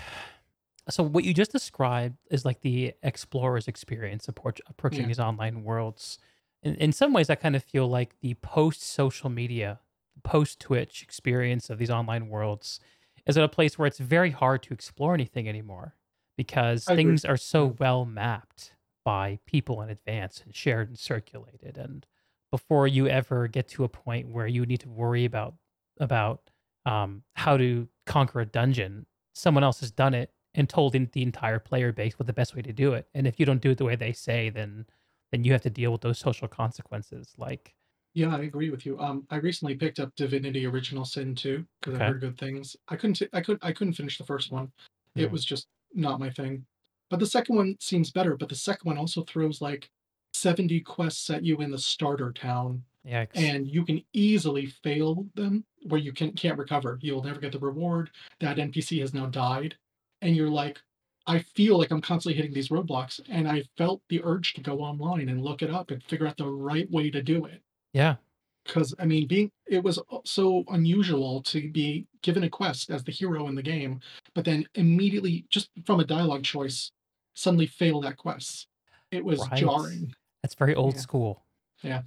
so what you just described is, like, the explorer's experience approach approaching Yeah. these online worlds. In in some ways, I kind of feel like the post-social media, post-Twitch experience of these online worlds is at a place where it's very hard to explore anything anymore because I agree. things are so well mapped by people in advance and shared and circulated, and before you ever get to a point where you need to worry about about, um, how to conquer a dungeon, someone else has done it and told in the entire player base what the best way to do it, and if you don't do it the way they say, then then you have to deal with those social consequences, like Yeah, I agree with you. Um, I recently picked up Divinity: Original Sin 2 because I've heard good things. I couldn't t I could I couldn't finish the first one. It Mm. was just not my thing. But the second one seems better, but the second one also throws, like, 70 quests at you in the starter town, Yikes. and you can easily fail them where you can can't recover. You'll never get the reward. That NPC has now died, and you're like, "I feel like I'm constantly hitting these roadblocks," and I felt the urge to go online and look it up and figure out the right way to do it. Yeah. 'Cause, I mean, being it was, uh, so unusual to be given a quest as the hero in the game, but then immediately, just from a dialogue choice, suddenly fail that quest. It was Right. jarring. That's very old Yeah. school. Yeah.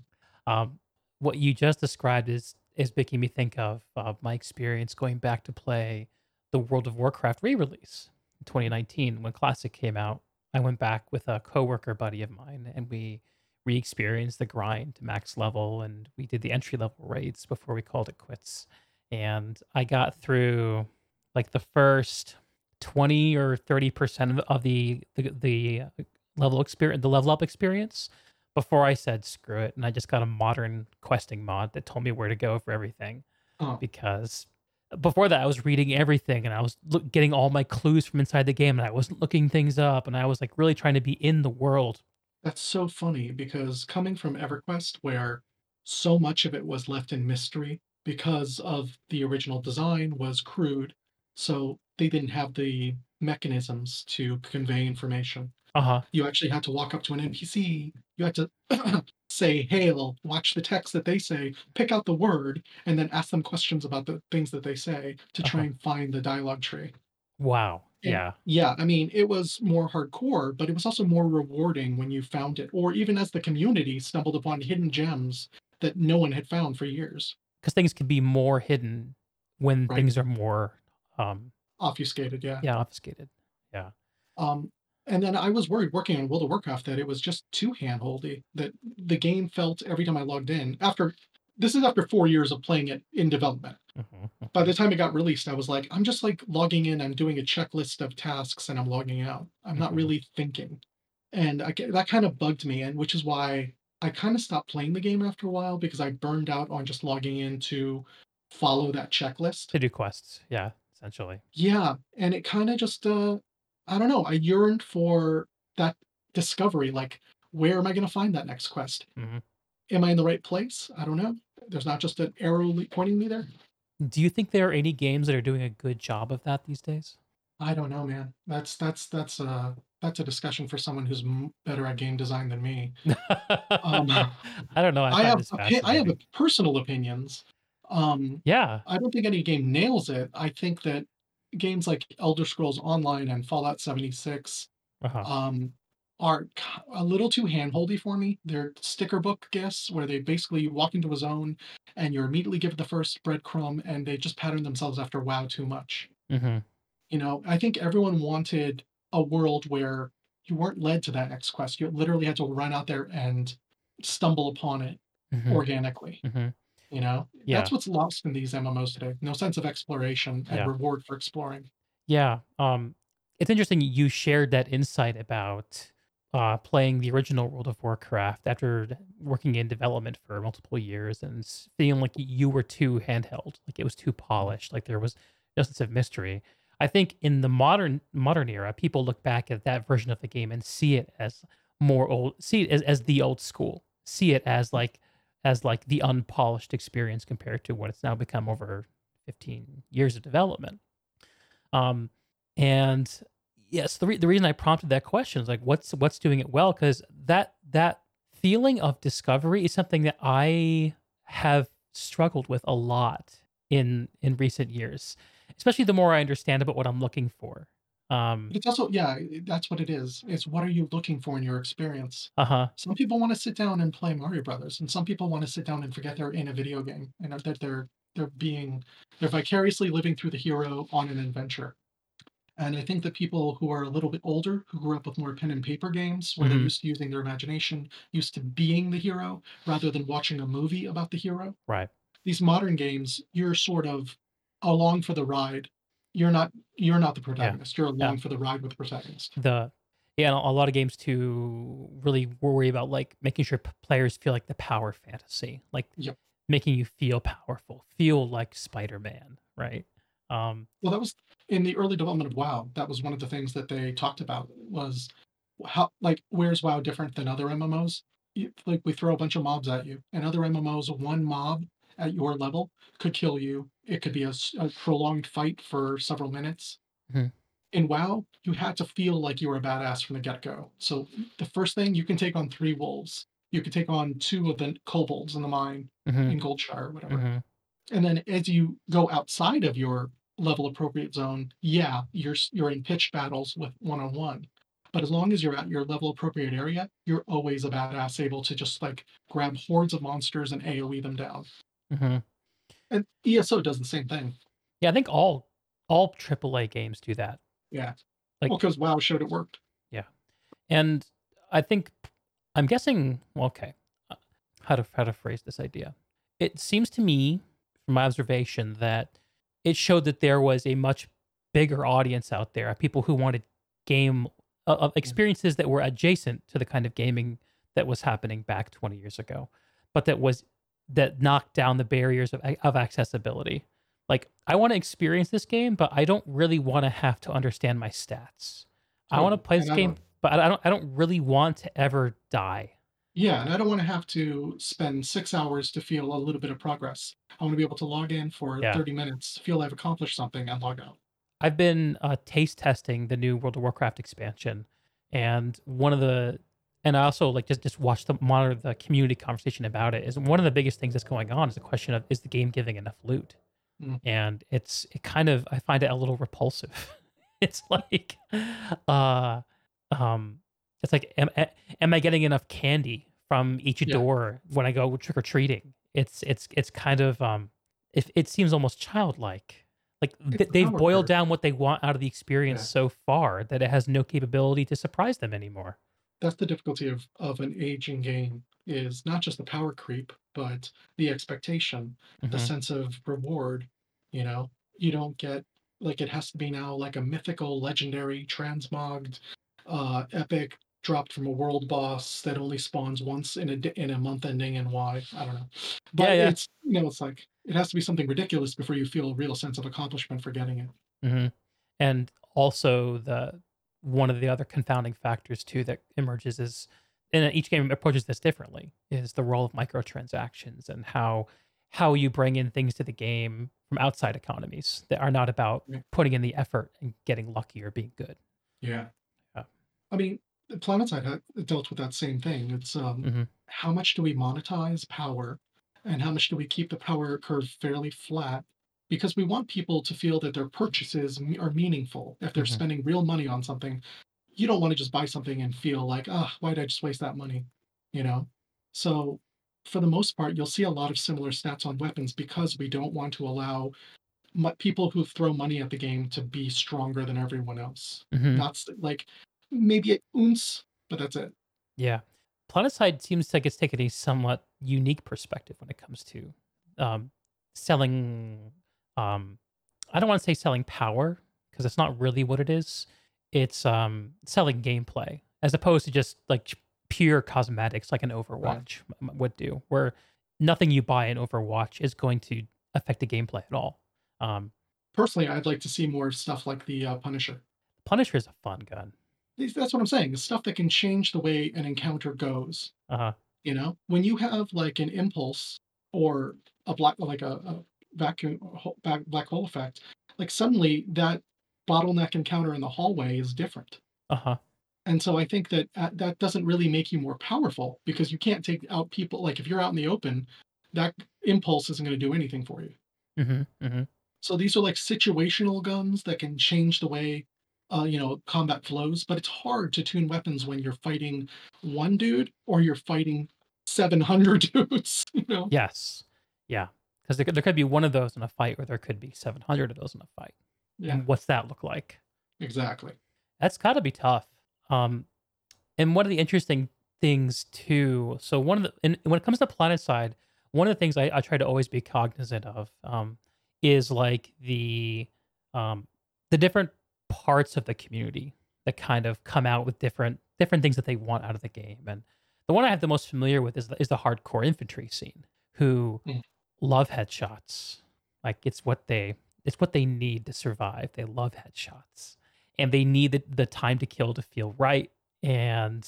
Um, what you just described is is making me think of, uh, my experience going back to play the World of Warcraft re-release in 2019 when Classic came out. I went back with a coworker buddy of mine, and we re-experienced the grind to max level, and we did the entry level raids before we called it quits. And I got through, like, the first 20 or 30% of of the the the level exper the level up experience before I said, "Screw it," and I just got a modern questing mod that told me where to go for everything, Oh. because before that, I was reading everything, and I was look getting all my clues from inside the game, and I wasn't looking things up, and I was, like, really trying to be in the world. That's so funny because coming from EverQuest, where so much of it was left in mystery because of the original design was crude, so they didn't have the mechanisms to convey information. Uh-huh. You actually had to walk up to an NPC, you had to say, "Hail," watch the text that they say, pick out the word, and then ask them questions about the things that they say to try Uh-huh. and find the dialogue tree. Wow. Yeah. yeah, I mean, it was more hardcore, but it was also more rewarding when you found it, or even as the community stumbled upon hidden gems that no one had found for years because things could be more hidden when Right. things are more, um Obfuscated, yeah. yeah, obfuscated. Yeah. Um, and then I was worried working on World of Warcraft that it was just too handholdy, that the game felt every time I logged in after this is after 4 years of playing it in development. Mhm, By the time it got released, I was like, "I'm just, like, logging in, I'm doing a checklist of tasks, and I'm logging out. I'm not Mhm. really thinking." And I that kind of bugged me, and which is why I kinda stopped playing the game after a while because I burned out on just logging in to follow that checklist. To do quests, yeah, essentially. Yeah, and it kinda just, uh I don't know, I yearned for that discovery, like, where am I gonna find that next quest? Mhm. Am I in the right place? I don't know. There's not just an arrow pointing me there. Do you think there are any games that are doing a good job of that these days? I don't know, man. That's that's that's a that's a discussion for someone who's better at game design than me. Um, I don't know, I I have opi I have personal opinions. Um, Yeah. I don't think any game nails it. I think that games like Elder Scrolls Online and Fallout 76, Uh-huh. um, are a little too handholdy for me. They're sticker book guests where they basically walk into a zone, and you're immediately given the first breadcrumb, and they just pattern themselves after WoW too much. Mhm. You know, I think everyone wanted a world where you weren't led to that next quest. You literally had to run out there and stumble upon it Mhm. organically, Mhm. you know? Yeah. That's what's lost in these MMOs today. No sense of exploration and Yeah. reward for exploring. Yeah, um, it's interesting you shared that insight about, uh, playing the original World of Warcraft after working in development for multiple years and feeling like you were too handheld, like it was too polished, like there was no sense of mystery. I think in the modern modern era, people look back at that version of the game and see it as more old see it as as the old school, see it as, like as, like, the unpolished experience compared to what it's now become over 15 years of development. Um, and, yes, the rea the reason I prompted that question is, like, what's what's doing it well? Because that that feeling of discovery is something that I have struggled with a lot in in recent years, especially the more I understand about what I'm looking for. Um, it's also yeah, that's what it is. It's what are you looking for in your experience? uh-huh. Some people wanna sit down and play Mario Brothers, and some people wanna sit down and forget they're in a video game and that that they're they're being they're vicariously living through the hero on an adventure. And I think that people who are a little bit older, who grew up with more pen and paper games, where they're Mhm. used to using their imagination, used to being the hero rather than watching a movie about the hero. Right. These modern games, you're sort of along for the ride. You're not you're not the Yeah. protagonist. You're Yeah. along for the ride with the protagonist. The yeah, a lot of games too really worry about like making sure p- players feel like the power fantasy, like Yep. making you feel powerful, feel like Spider-Man, right? Um, Well, that was in the early development of WoW. That was one of the things that they talked about was how like where's WoW different than other MMOs? Like we throw a bunch of mobs at you, and other MMOs, one mob at your level could kill you. It could be a prolonged fight for several minutes. mhm, In WoW, you had to feel like you were a badass from the get go. So the first thing you can take on three wolves. You could take on two of the kobolds in the mine mhm, in Goldshire or whatever. mhm, And then as you go outside of your level appropriate zone, yeah, you're you're in pitched battles with one on one. But as long as you're at your level appropriate area, you're always a badass able to just like grab hordes of monsters and AoE them down. mhm. And ESO does the same thing. Yeah, I think all all AAA games do that. Yeah. Like Well, because WoW showed it worked. Yeah. And I think I'm guessing well, okay. uh, How to how to phrase this idea. It seems to me from my observation that it showed that there was a much bigger audience out there, people who wanted game uh, uh, experiences that were adjacent to the kind of gaming that was happening back 20 years ago, but that was that knocked down the barriers of of accessibility. Like I want to experience this game, but I don't really want to have to understand my stats. I want to play this game, but I don't. I don't really want to ever die. Yeah, and I don't want to have to spend six hours to feel a little bit of progress. I want to be able to log in for Yeah, 30 minutes, feel I've accomplished something, and log out. I've been uh, taste testing the new World of Warcraft expansion, and one of the, and I also like just just watch the monitor the community conversation about it. Is one of the biggest things that's going on is the question of is the game giving enough loot, Mm. and it's it kind of I find it a little repulsive. it's like, uh, um, it's like am, am I getting enough candy from each Yeah. door when I go trick or treating? It's it's it's kind of um, it it seems almost childlike. Like th- they've boiled down what they want out of the experience Yeah. so far that it has no capability to surprise them anymore. that's the difficulty of of an aging game is not just the power creep but the expectation the hmm sense of reward you know you don't get like it has to be now like a mythical legendary transmogged uh epic dropped from a world boss that only spawns once in a in a month ending in y i don't know but yeah. it's you know it's like it has to be something ridiculous before you feel a real sense of accomplishment for getting it hmm And also the one of the other confounding factors too that emerges is, and each game approaches this differently, is the role of microtransactions and how how you bring in things to the game from outside economies that are not about Yeah. putting in the effort and getting lucky or being good. yeah Yeah. I mean, PlanetSide had dealt with that same thing. It's um, hmm how much do we monetize power, and how much do we keep the power curve fairly flat? Because we want people to feel that their purchases are meaningful. If they're hmm spending real money on something, you don't want to just buy something and feel like, ah, why did I just waste that money? You know. So, for the most part, you'll see a lot of similar stats on weapons because we don't want to allow people who throw money at the game to be stronger than everyone else. hmm Not like maybe it ounce, but that's it. Yeah. Planetside seems like it's taken a somewhat unique perspective when it comes to um, selling. Um, I don't want to say selling power because it's not really what it is. It's um, selling gameplay as opposed to just like pure cosmetics like an Overwatch m- would do, where nothing you buy in Overwatch is going to affect the gameplay at all. Um, Personally, I'd like to see more stuff like the uh, Punisher. Punisher is a fun gun. That's what I'm saying. The stuff that can change the way an encounter goes. Uh huh. You know, when you have like an impulse or a black, like a, a vacuum black hole effect, like suddenly that bottleneck encounter in the hallway is different. Uh huh. And so I think that uh, that doesn't really make you more powerful because you can't take out people. Like if you're out in the open, that impulse isn't going to do anything for you. Mm-hmm. Mm-hmm. So these are like situational guns that can change the way, uh, you know, combat flows. But it's hard to tune weapons when you're fighting one dude or you're fighting 700 dudes. You know. Yes. Yeah. Because there, could- there could be one of those in a fight, or there could be 700 of those in a fight. Yeah. And what's that look like? Exactly. That's got to be tough. Um, and one of the interesting things too. So one of the and when it comes to PlanetSide, one of the things I, I try to always be cognizant of um, is like the um, the different parts of the community that kind of come out with different different things that they want out of the game. And the one I have the most familiar with is the, is the hardcore infantry scene, who Mm. love headshots. Like it's what they it's what they need to survive. They love headshots and they need the, the time to kill to feel right. And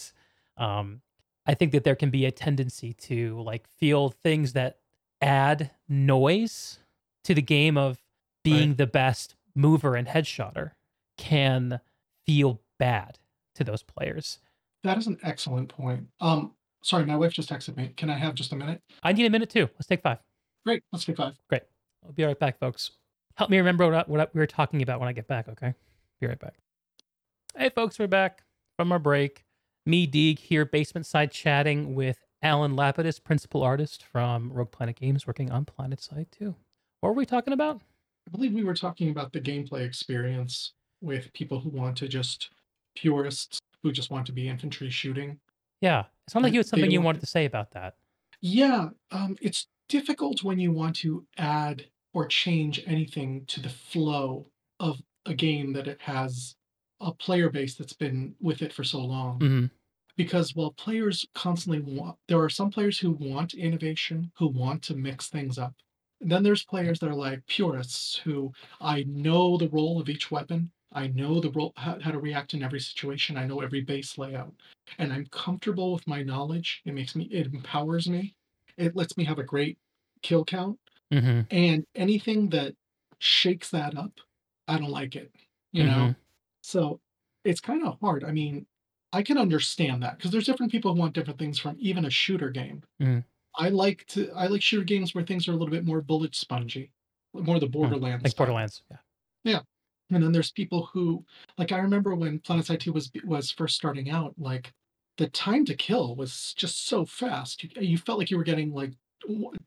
um, I think that there can be a tendency to like feel things that add noise to the game of being Right. the best mover and headshotter can feel bad to those players. That is an excellent point. Um, sorry, my wife just texted me. Can I have just a minute? I need a minute too. Let's take five. Great. Let's take five. Great. I'll be right back, folks. Help me remember what, I- what I- we were talking about when I get back, okay? Be right back. Hey, folks, we're back from our break. Me, Deeg, here, basement side chatting with Alan Lapidus, principal artist from Rogue Planet Games, working on PlanetSide 2. What were we talking about? I believe we were talking about the gameplay experience with people who want to just purists who just want to be infantry shooting. Yeah, it sounds like you had something you wanted to say about that. Yeah, um, it's difficult when you want to add or change anything to the flow of a game that it has a player base that's been with it for so long. hmm Because while players constantly want, there are some players who want innovation, who want to mix things up. And then there's players that are like purists who I know the role of each weapon. I know the role how, how to react in every situation. I know every base layout, and I'm comfortable with my knowledge. It makes me, it empowers me. It lets me have a great kill count. hmm And anything that shakes that up, I don't like it. You know. So it's kind of hard. I mean, I can understand that because there's different people who want different things from even a shooter game. Mhm. I like to I like shooter games where things are a little bit more bullet spongy, more the Borderlands. Like style. Borderlands. Yeah. And then there's people who like I remember when PlanetSide 2 was was first starting out, like the time to kill was just so fast. You, you felt like you were getting like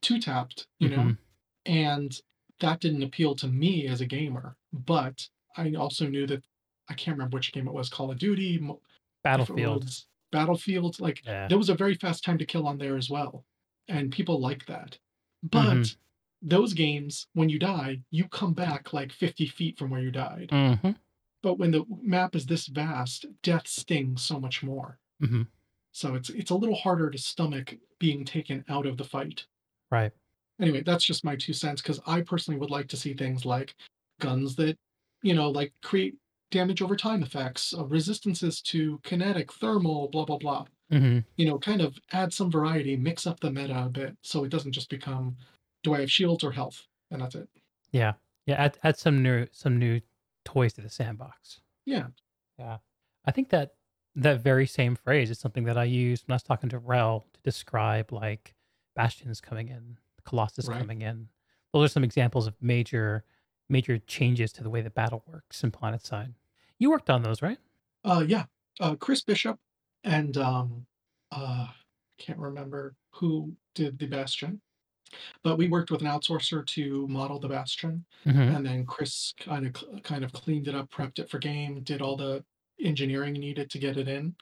two tapped, you know, Mhm. and that didn't appeal to me as a gamer. But I also knew that I can't remember which game it was, Call of Duty, it Battlefield. Battlefield, like Yeah. there was a very fast time to kill on there as well, and people like that. But Mhm. Those games, when you die, you come back like 50 feet from where you died. hmm But when the map is this vast, death stings so much more. hmm So it's it's a little harder to stomach being taken out of the fight. Right. Anyway, that's just my two cents because I personally would like to see things like guns that, you know, like create damage over time effects, uh, resistances to kinetic, thermal, blah blah blah. hmm You know, kind of add some variety, mix up the meta a bit, so it doesn't just become, do I have shields or health, and that's it. Yeah. Yeah. Add, add some new some new toys to the sandbox. Yeah. Yeah. I think that that very same phrase is something that I used when I was talking to Wrel to describe like Bastions coming in, Colossus Right. coming in. Those are some examples of major major changes to the way the battle works in PlanetSide. You worked on those, right? Uh, yeah, uh, Chris Bishop and um, uh, can't remember who did the Bastion, but we worked with an outsourcer to model the Bastion, Mm-hmm. and then Chris kind of kind of cleaned it up, prepped it for game, did all the engineering needed to get it in,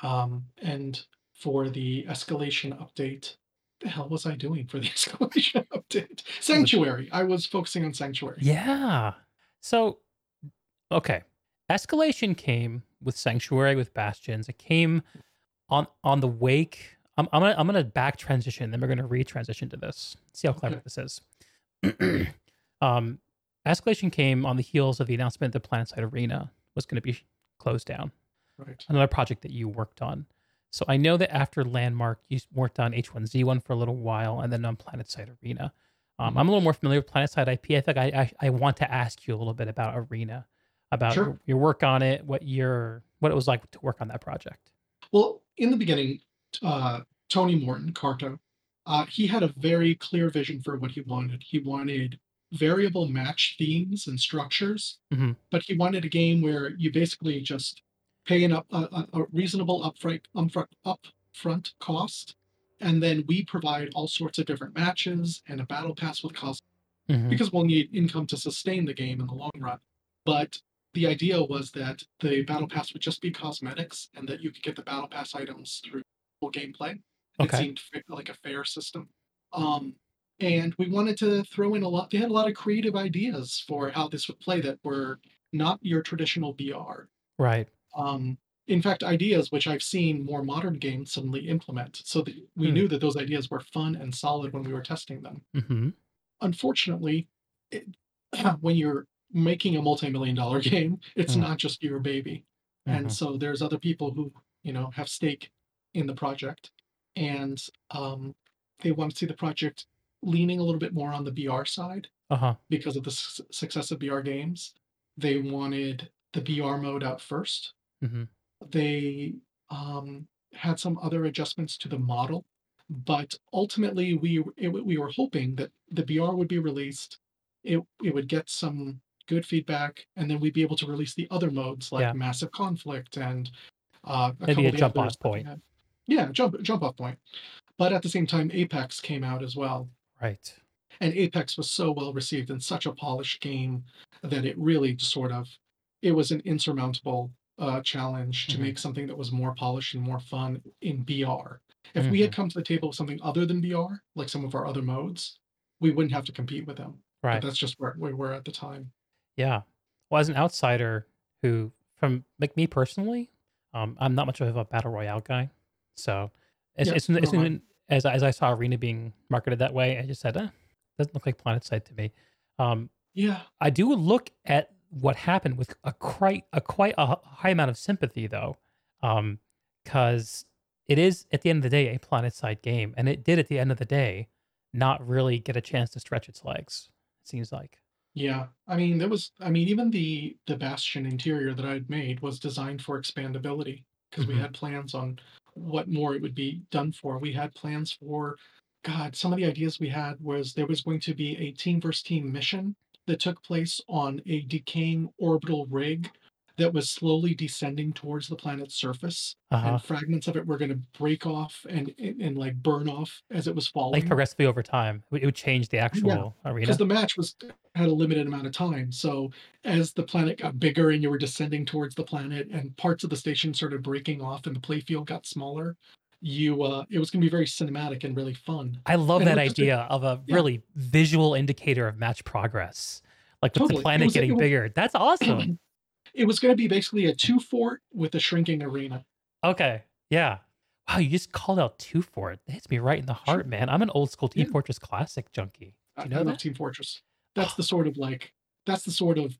um, and for the escalation update. The hell was I doing for the escalation update? Sanctuary. I was focusing on Sanctuary. Yeah. So, okay, escalation came with Sanctuary with Bastions. It came on on the wake. I'm I'm gonna I'm gonna back transition, then we're gonna retransition to this. See how clever Okay. this is. um, escalation came on the heels of the announcement that PlanetSide Arena was going to be closed down. Right. Another project that you worked on. So I know that after Landmark, you worked on H1Z1 for a little while, and then on PlanetSide Arena. Um, I'm a little more familiar with PlanetSide IP. I think I, I I want to ask you a little bit about Arena. about Sure. your, your work on it, what your what it was like to work on that project. Well, in the beginning, uh, Tony Morton, Carto, uh, he had a very clear vision for what he wanted. He wanted variable match themes and structures, hmm but he wanted a game where you basically just pay an up, a, a reasonable upfront, upfront, upfront cost, and then we provide all sorts of different matches and a battle pass with cost hmm because we'll need income to sustain the game in the long run. But the idea was that the battle pass would just be cosmetics and that you could get the battle pass items through full gameplay. It seemed like a fair system. Um, and we wanted to throw in a lot, they had a lot of creative ideas for how this would play that were not your traditional BR. Right. Um, in fact, ideas which I've seen more modern games suddenly implement. So we Hmm. knew that those ideas were fun and solid when we were testing them hmm unfortunately, it, when you're making a multi-million dollar game, it's Mm. not just your baby. And hmm so there's other people who, you know, have stake in the project. And um, they want to see the project leaning a little bit more on the BR side Uh huh. because of the su- success of BR games. They wanted the BR mode out first. hmm They um, had some other adjustments to the model, but ultimately we it, we were hoping that the BR would be released, it it would get some good feedback, and then we'd be able to release the other modes like Yeah. Massive Conflict and uh, a Maybe couple a jump off that point. had. Yeah, jump jump off point. But at the same time, Apex came out as well, Right. and Apex was so well received and such a polished game that it really sort of it was an insurmountable uh, challenge to hmm make something that was more polished and more fun in BR. If we hmm had come to the table with something other than BR, like some of our other modes, we wouldn't have to compete with them. But Right. that's just where we were at the time. Yeah. Well, as an outsider who, from like me personally, um, I'm not much of a battle royale guy. So it's Yeah, it's, nor it's am I. as as I saw Arena being marketed that way, I just said, eh, doesn't look like PlanetSide to me. Um, Yeah, I do look at what happened with a quite a quite a high amount of sympathy though, because it is at the end of the day a PlanetSide game, and it did at the end of the day not really get a chance to stretch its legs. It seems like. yeah. I mean, there was. I mean, even the the Bastion interior that I'd made was designed for expandability because we hmm had plans on what more it would be done for. We had plans for, God, some of the ideas we had was there was going to be a team versus team mission that took place on a decaying orbital rig that was slowly descending towards the planet's surface, Uh huh. and fragments of it were going to break off and, and and like burn off as it was falling. like progressively over time. It would change the Yeah, arena. because the match was had a limited amount of time. So as the planet got bigger and you were descending towards the planet, and parts of the station started breaking off, and the playfield got smaller, you uh, it was going to be very cinematic and really fun. I love And that just a idea of a yeah, really visual indicator of match progress, like with the totally. Planet was getting was bigger. That's awesome. It was going to be basically a two fort with a shrinking arena. Okay, yeah. Wow, you just called out two fort. it. That hits me right in the Sure. heart, man. I'm an old school Team Yeah. Fortress Classic junkie. Do I, you I know love that? Team Fortress. That's the oh. sort of like that's the sort of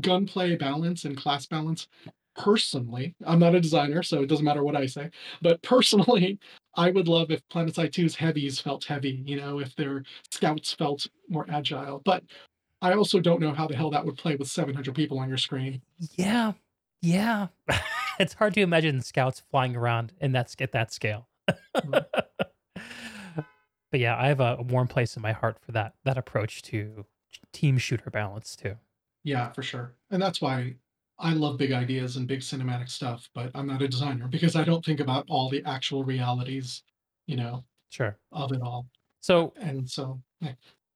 gunplay balance and class balance. Personally, I'm not a designer, so it doesn't matter what I say. But personally, I would love if PlanetSide 2's heavies felt heavy, you know, if their scouts felt more agile. But I also don't know how the hell that would play with 700 people on your screen. Yeah, yeah. it's hard to imagine scouts flying around in that at that scale. But yeah, I have a warm place in my heart for that that approach to team shooter balance too. Yeah, for sure. And that's why I love big ideas and big cinematic stuff, but I'm not a designer because I don't think about all the actual realities, you know, Sure. of it all. So And so, yeah.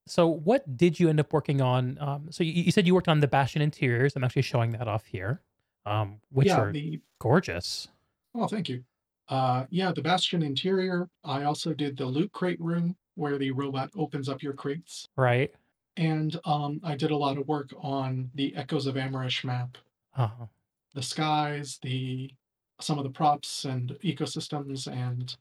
So what did you end up working on? Um, so you, you said you worked on the Bastion interiors. I'm actually showing that off here, um, which Yeah, are the gorgeous. oh, thank you. Uh, yeah, the Bastion interior. I also did the loot crate room where the robot opens up your crates, Right. and um, I did a lot of work on the Echoes of Amerish map, Uh-huh. the skies, the some of the props and ecosystems, and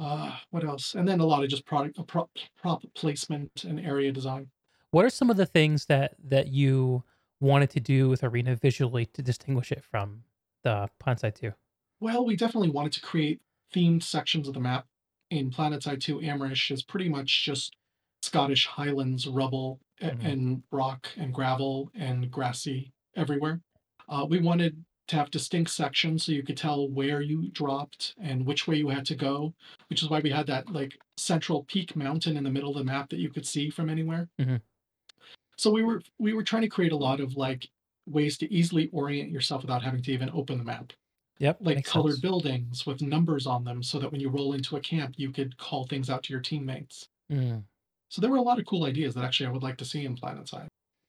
uh, what else? And then a lot of just product prop, prop placement and area design. What are some of the things that that you wanted to do with Arena visually to distinguish it from the PlanetSide 2? Well, we definitely wanted to create themed sections of the map. In PlanetSide 2, Amerish is pretty much just Scottish Highlands rubble Mhm. and rock and gravel and grassy everywhere. Uh, we wanted to have distinct sections so you could tell where you dropped and which way you had to go, which is why we had that like central peak mountain in the middle of the map that you could see from anywhere. Mhm. So we were we were trying to create a lot of like ways to easily orient yourself without having to even open the map. Yep. Like colored sense. buildings with numbers on them so that when you roll into a camp you could call things out to your teammates. Mm. So there were a lot of cool ideas that actually I would like to see in PlanetSide.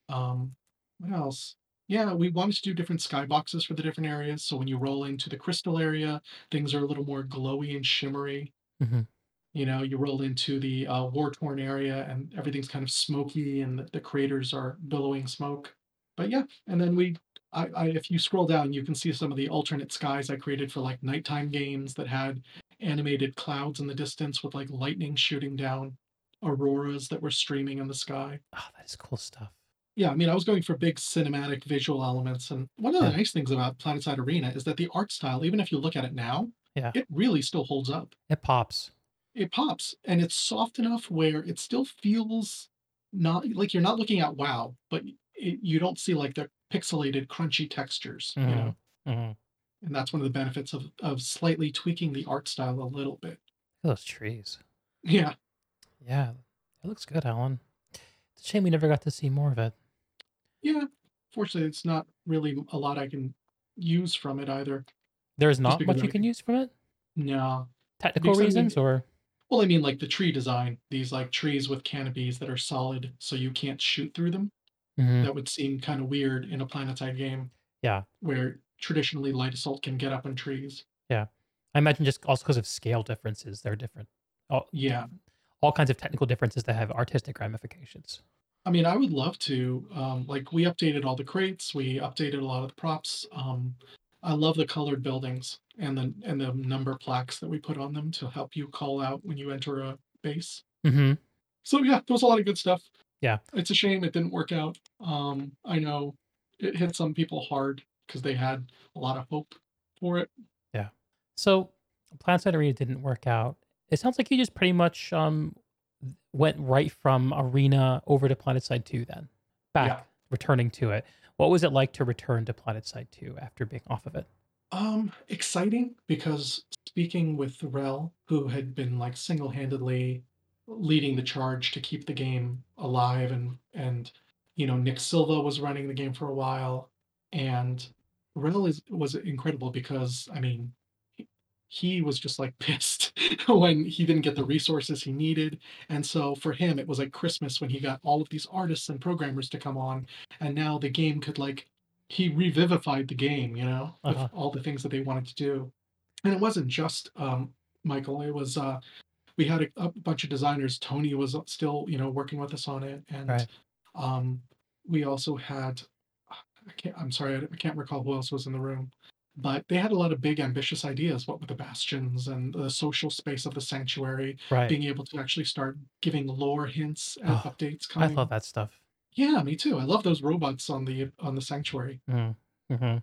Um, what else? Yeah, we wanted to do different skyboxes for the different areas. So when you roll into the crystal area, things are a little more glowy and shimmery. Mhm. You know, you roll into the uh, war torn area and everything's kind of smoky and the, the craters are billowing smoke. But yeah, and then we, I, I, if you scroll down, you can see some of the alternate skies I created for like nighttime games that had animated clouds in the distance with like lightning shooting down auroras that were streaming in the sky. Oh, that is cool stuff. Yeah, I mean, I was going for big cinematic visual elements. And one of the Yeah. nice things about Planetside Arena is that the art style, even if you look at it now, Yeah. it really still holds up. It pops. It pops and it's soft enough where it still feels not like you're not looking at wow, but it, you don't see like the pixelated, crunchy textures, you know? Mhm. And that's one of the benefits of, of slightly tweaking the art style a little bit. Those trees. Yeah. Yeah. It looks good, Alan. It's a shame we never got to see more of it. Yeah. Fortunately, it's not really a lot I can use from it either. There's not much you can use from it? No. Technical Because I mean- reasons or Well, I mean, like the tree design, these like trees with canopies that are solid so you can't shoot through them. Mhm. That would seem kind of weird in a Planetside game Yeah. where traditionally light assault can get up on trees. Yeah. I imagine just also because of scale differences, they're different. All, Yeah. all kinds of technical differences that have artistic ramifications. I mean, I would love to. Um, like, we updated all the crates, we updated a lot of the props. Um, I love the colored buildings and the and the number plaques that we put on them to help you call out when you enter a base. hmm So yeah, there was a lot of good stuff. Yeah. It's a shame it didn't work out. Um, I know it hit some people hard because they had a lot of hope for it. Yeah. So, PlanetSide Arena didn't work out. It sounds like you just pretty much um went right from Arena over to PlanetSide 2 then. Back, Yeah. returning to it. What was it like to return to PlanetSide 2 after being off of it? Um, exciting because speaking with Wrel, who had been like single-handedly leading the charge to keep the game alive and and you know, Nick Silva was running the game for a while and Wrel is was incredible because I mean he, was just like pissed when he didn't get the resources he needed. And so for him it was like Christmas when he got all of these artists and programmers to come on and now the game could like he revivified the game, you know, with Uh-huh. all the things that they wanted to do. And it wasn't just um, Michael. It was uh, we had a, a bunch of designers. Tony was still, you know, working with us on it, and Right. um, we also had. I can't. I'm sorry, I can't recall who else was in the room, but they had a lot of big, ambitious ideas. What with the bastions and the social space of the sanctuary, Right. being able to actually start giving lore hints and Oh, updates I love that stuff. Yeah, me too. I love those robots on the on the sanctuary. Mm. hmm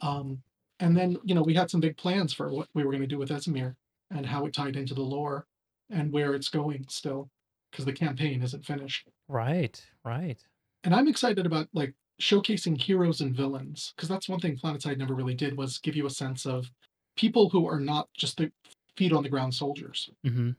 Um, and then, you know, we had some big plans for what we were going to do with Esamir and how it tied into the lore and where it's going still, because the campaign isn't finished. Right. Right. And I'm excited about like showcasing heroes and villains, because that's one thing Planetside never really did was give you a sense of people who are not just the feet on the ground soldiers. hmm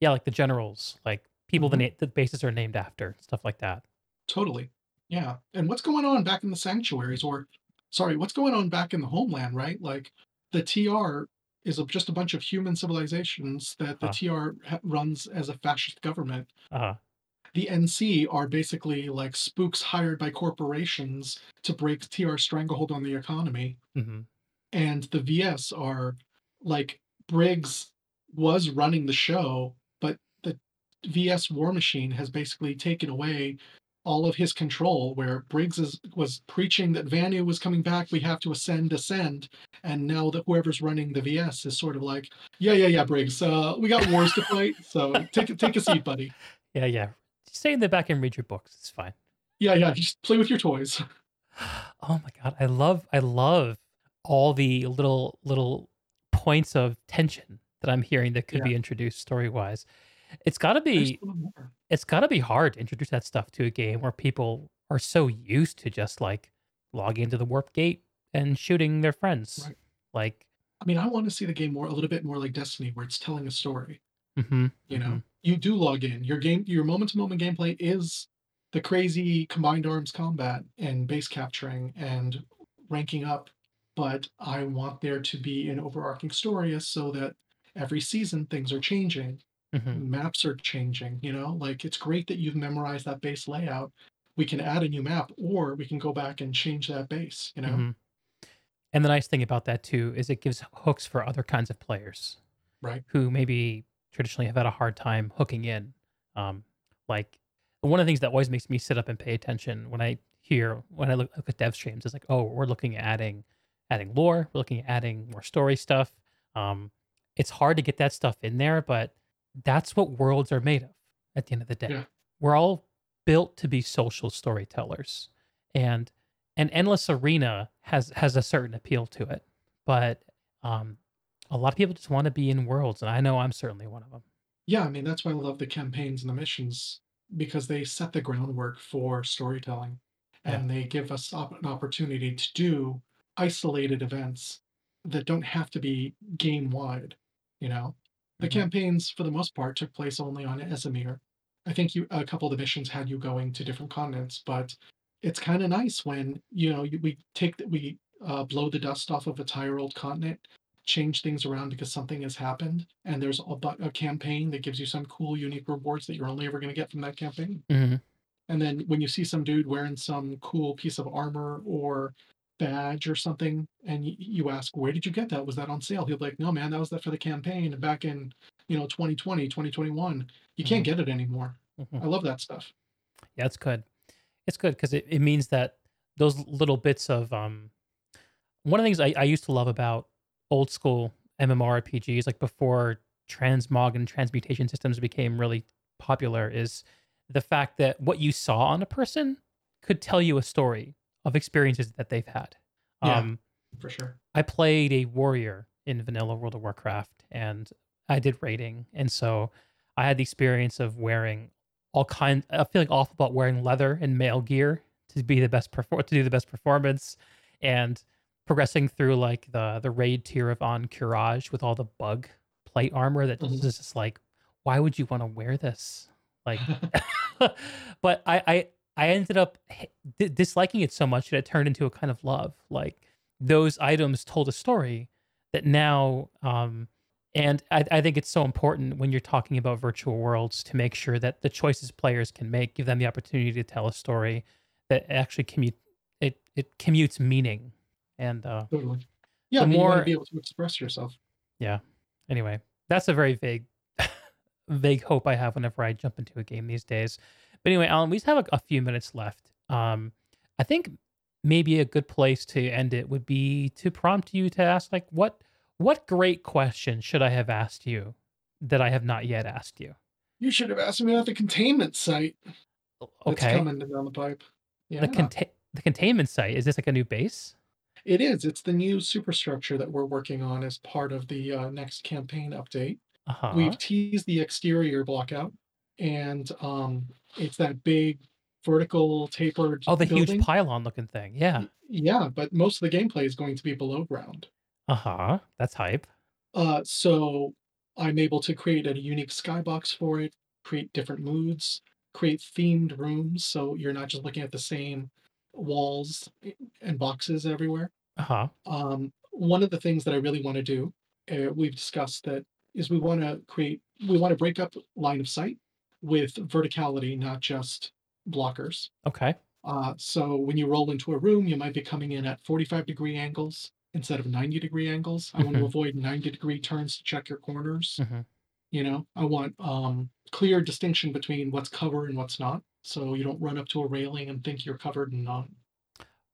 Yeah, like the generals, like people the Mhm. na- the bases are named after, stuff like that. Totally. Yeah. And what's going on back in the sanctuaries or sorry, what's going on back in the homeland, right? Like the TR is a, just a bunch of human civilizations that the Huh. TR ha- runs as a fascist government. Uh, The NC are basically like spooks hired by corporations to break TR stranglehold on the economy. hmm And the VS are like Briggs was running the show, but the VS War Machine has basically taken away all of his control. Where Briggs is, was preaching that Vanu was coming back, we have to ascend, ascend, and now that whoever's running the VS is sort of like, yeah, yeah, yeah, Briggs, uh, we got wars to fight, so take take a seat, buddy. Yeah, yeah. Stay in the back and read your books. It's fine. Yeah, yeah, just play with your toys. Oh my god, I love I love all the little little points of tension that I'm hearing that could Yeah. be introduced story wise. It's got to be a little more. it's got to be hard to introduce that stuff to a game where people are so used to just like logging into the warp gate and shooting their friends. Right. Like, I mean, I want to see the game more a little bit more like Destiny, where it's telling a story. hmm You know, you do log in. Your game, your moment to moment gameplay is the crazy combined arms combat and base capturing and ranking up. But I want there to be an overarching story so that every season things are changing, hmm maps are changing. You know, like it's great that you've memorized that base layout. We can add a new map, or we can go back and change that base. You know, hmm And the nice thing about that too is it gives hooks for other kinds of players right? who maybe traditionally have had a hard time hooking in. Um, like one of the things that always makes me sit up and pay attention when I hear when I look, look at dev streams is like, oh, we're looking at adding adding lore, we're looking at adding more story stuff. Um, it's hard to get that stuff in there, but that's what worlds are made of at the end of the day. Yeah. We're all built to be social storytellers. And an endless arena has has a certain appeal to it. But um a lot of people just want to be in worlds, and I know I'm certainly one of them. Yeah, I mean, that's why I love the campaigns and the missions because they set the groundwork for storytelling Yeah. and they give us op- an opportunity to do isolated events that don't have to be game wide. You know, the Mhm. campaigns for the most part took place only on Esamir. I think you a couple of the missions had you going to different continents, but it's kind of nice when you know we take the, we uh, blow the dust off of a tired old continent change things around because something has happened and there's a, a campaign that gives you some cool unique rewards that you're only ever going to get from that campaign Mhm. and then when you see some dude wearing some cool piece of armor or badge or something and y- you ask where did you get that was that on sale he'll be like no man that was that for the campaign back in you know 2020 2021 you can't Mhm. get it anymore Mhm. i love that stuff Yeah, it's good. It's good because it, it means that those little bits of um one of the things I, I used to love about old school MMORPGs, like before transmog and transmutation systems became really popular, is the fact that what you saw on a person could tell you a story of experiences that they've had. Yeah. Um, for sure I played a warrior in vanilla World of Warcraft and I did raiding. And so I had the experience of wearing all kind of feeling awful about wearing leather and mail gear to be the best perfor- to do the best performance and progressing through like the the raid tier of Ahn'Qiraj with all the bug plate armor that Mhm. is just like why would you want to wear this? Like but I, I I ended up disliking it so much that it turned into a kind of love. Like those items told a story that now, um, and I, I think it's so important when you're talking about virtual worlds to make sure that the choices players can make give them the opportunity to tell a story that actually commute it it commutes meaning. And uh, totally yeah The I mean, you want more- to be able to express yourself Yeah. anyway, that's a very vague vague hope I have whenever I jump into a game these days. But anyway, Alan, we just have a, a few minutes left. Um, I think maybe a good place to end it would be to prompt you to ask, like, what what great question should I have asked you that I have not yet asked you? you should have asked me about the containment site that's Okay, coming down the pipe yeah the contain the containment site is this like a new base? It is. It's the new superstructure that we're working on as part of the uh, next campaign update. Uh huh. We've teased the exterior block out, and um, it's that big vertical tapered. Oh, the building. huge pylon looking thing. Yeah. Yeah, but most of the gameplay is going to be below ground. Uh huh. That's hype. Uh, so I'm able to create a unique skybox for it, create different moods, create themed rooms, so you're not just looking at the same walls and boxes everywhere. Uh huh. um, one of the things that I really want to do, uh, we've discussed that is we want to create, we want to break up line of sight with verticality, not just blockers. Okay. Uh, so when you roll into a room, you might be coming in at 45 degree angles instead of 90 degree angles. I want to avoid 90 degree turns to check your corners. Mhm. You know, I want um, clear distinction between what's cover and what's not. So you don't run up to a railing and think you're covered and not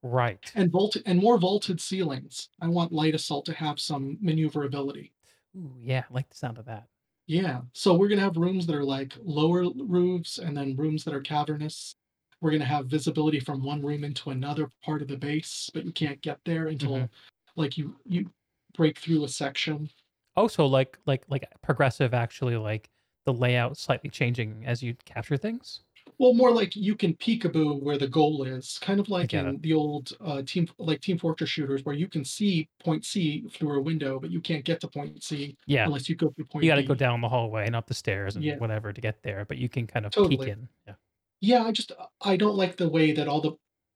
Right. and vaulted and more vaulted ceilings. I want light assault to have some maneuverability. Ooh, yeah, I like the sound of that. Yeah. So we're gonna have rooms that are like lower roofs and then rooms that are cavernous. We're gonna have visibility from one room into another part of the base, but you can't get there until Mhm. like you you break through a section. Oh, so like like like progressive actually like the layout slightly changing as you capture things? Well, more like you can peekaboo where the goal is, kind of like get it. in the old, uh, team like Team Fortress shooters where you can see point C through a window, but you can't get to point C Yeah. unless you go through point. You gotta go down the hallway and up the stairs and Yeah, whatever to get there, but you can kind of peek in. Yeah. Yeah, I just I don't like the way that all the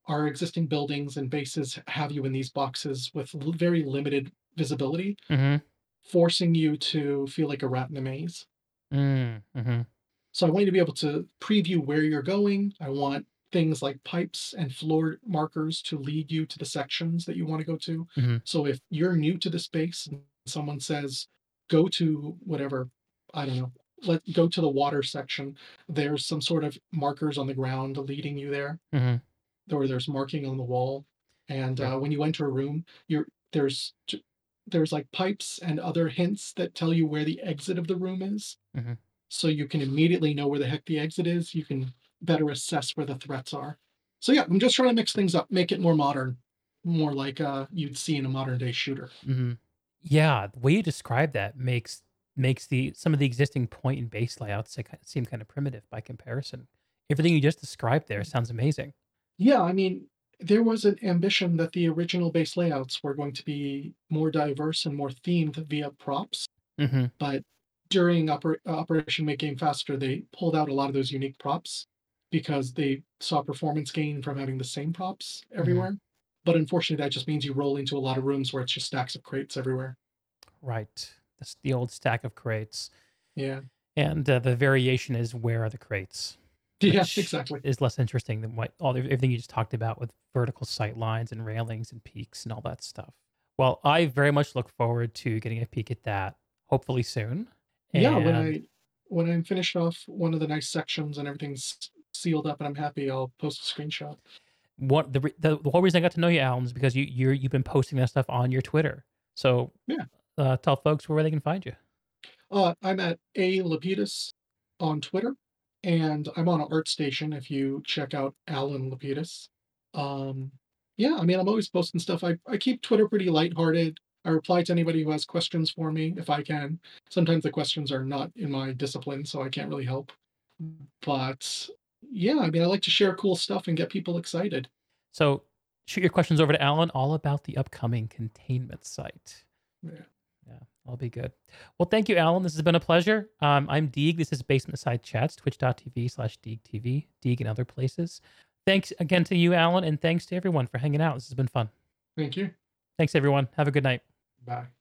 our existing buildings and bases have you in these boxes with l very limited visibility, Mhm. forcing you to feel like a rat in a maze. Mm, mhm. So I want you to be able to preview where you're going. I want things like pipes and floor markers to lead you to the sections that you want to go to. Mhm. So if you're new to the space and someone says, go to whatever, I don't know, let go to the water section, there's some sort of markers on the ground leading you there, Mhm. or there's marking on the wall. And Sure. uh, when you enter a room, you're there's there's like pipes and other hints that tell you where the exit of the room is Mhm. So you can immediately know where the heck the exit is. You can better assess where the threats are. So yeah, I'm just trying to mix things up, make it more modern, more like uh, you'd see in a modern day shooter. Mhm. Yeah, the way you describe that makes makes the some of the existing point and base layouts seem kind of primitive by comparison. Everything you just described there sounds amazing. Yeah, I mean, there was an ambition that the original base layouts were going to be more diverse and more themed via props, Mhm. but during Oper- uh, Operation Make Game Faster, they pulled out a lot of those unique props because they saw performance gain from having the same props Mhm. everywhere. But unfortunately, that just means you roll into a lot of rooms where it's just stacks of crates everywhere. Right. That's the old stack of crates. Yeah. And uh, the variation is where are the crates, Yeah, exactly. is less interesting than what all the, everything you just talked about with vertical sight lines and railings and peaks and all that stuff. Well, I very much look forward to getting a peek at that hopefully soon. Yeah, when I when I'm finished off one of the nice sections and everything's sealed up and I'm happy, I'll post a screenshot. what the, the the whole reason I got to know you, Alan, is because you you're you've been posting that stuff on your Twitter. So Yeah. uh, tell folks where they can find you. Uh, I'm at A Lapidus on Twitter, and I'm on ArtStation if you check out Alan Lapidus. Um, yeah, I mean, I'm always posting stuff. I, I keep Twitter pretty lighthearted. I reply to anybody who has questions for me if I can. Sometimes the questions are not in my discipline, so I can't really help. But yeah, I mean, I like to share cool stuff and get people excited. So shoot your questions over to Alan, all about the upcoming containment site. Yeah. Yeah, I'll be good. Well, thank you, Alan. This has been a pleasure. Um, I'm Deeg. This is Basement Side Chats, twitch.tv slash DeegTV, Deeg and other places. Thanks again to you, Alan, and thanks to everyone for hanging out. This has been fun. Thank you. Thanks, everyone. Have a good night. Bye.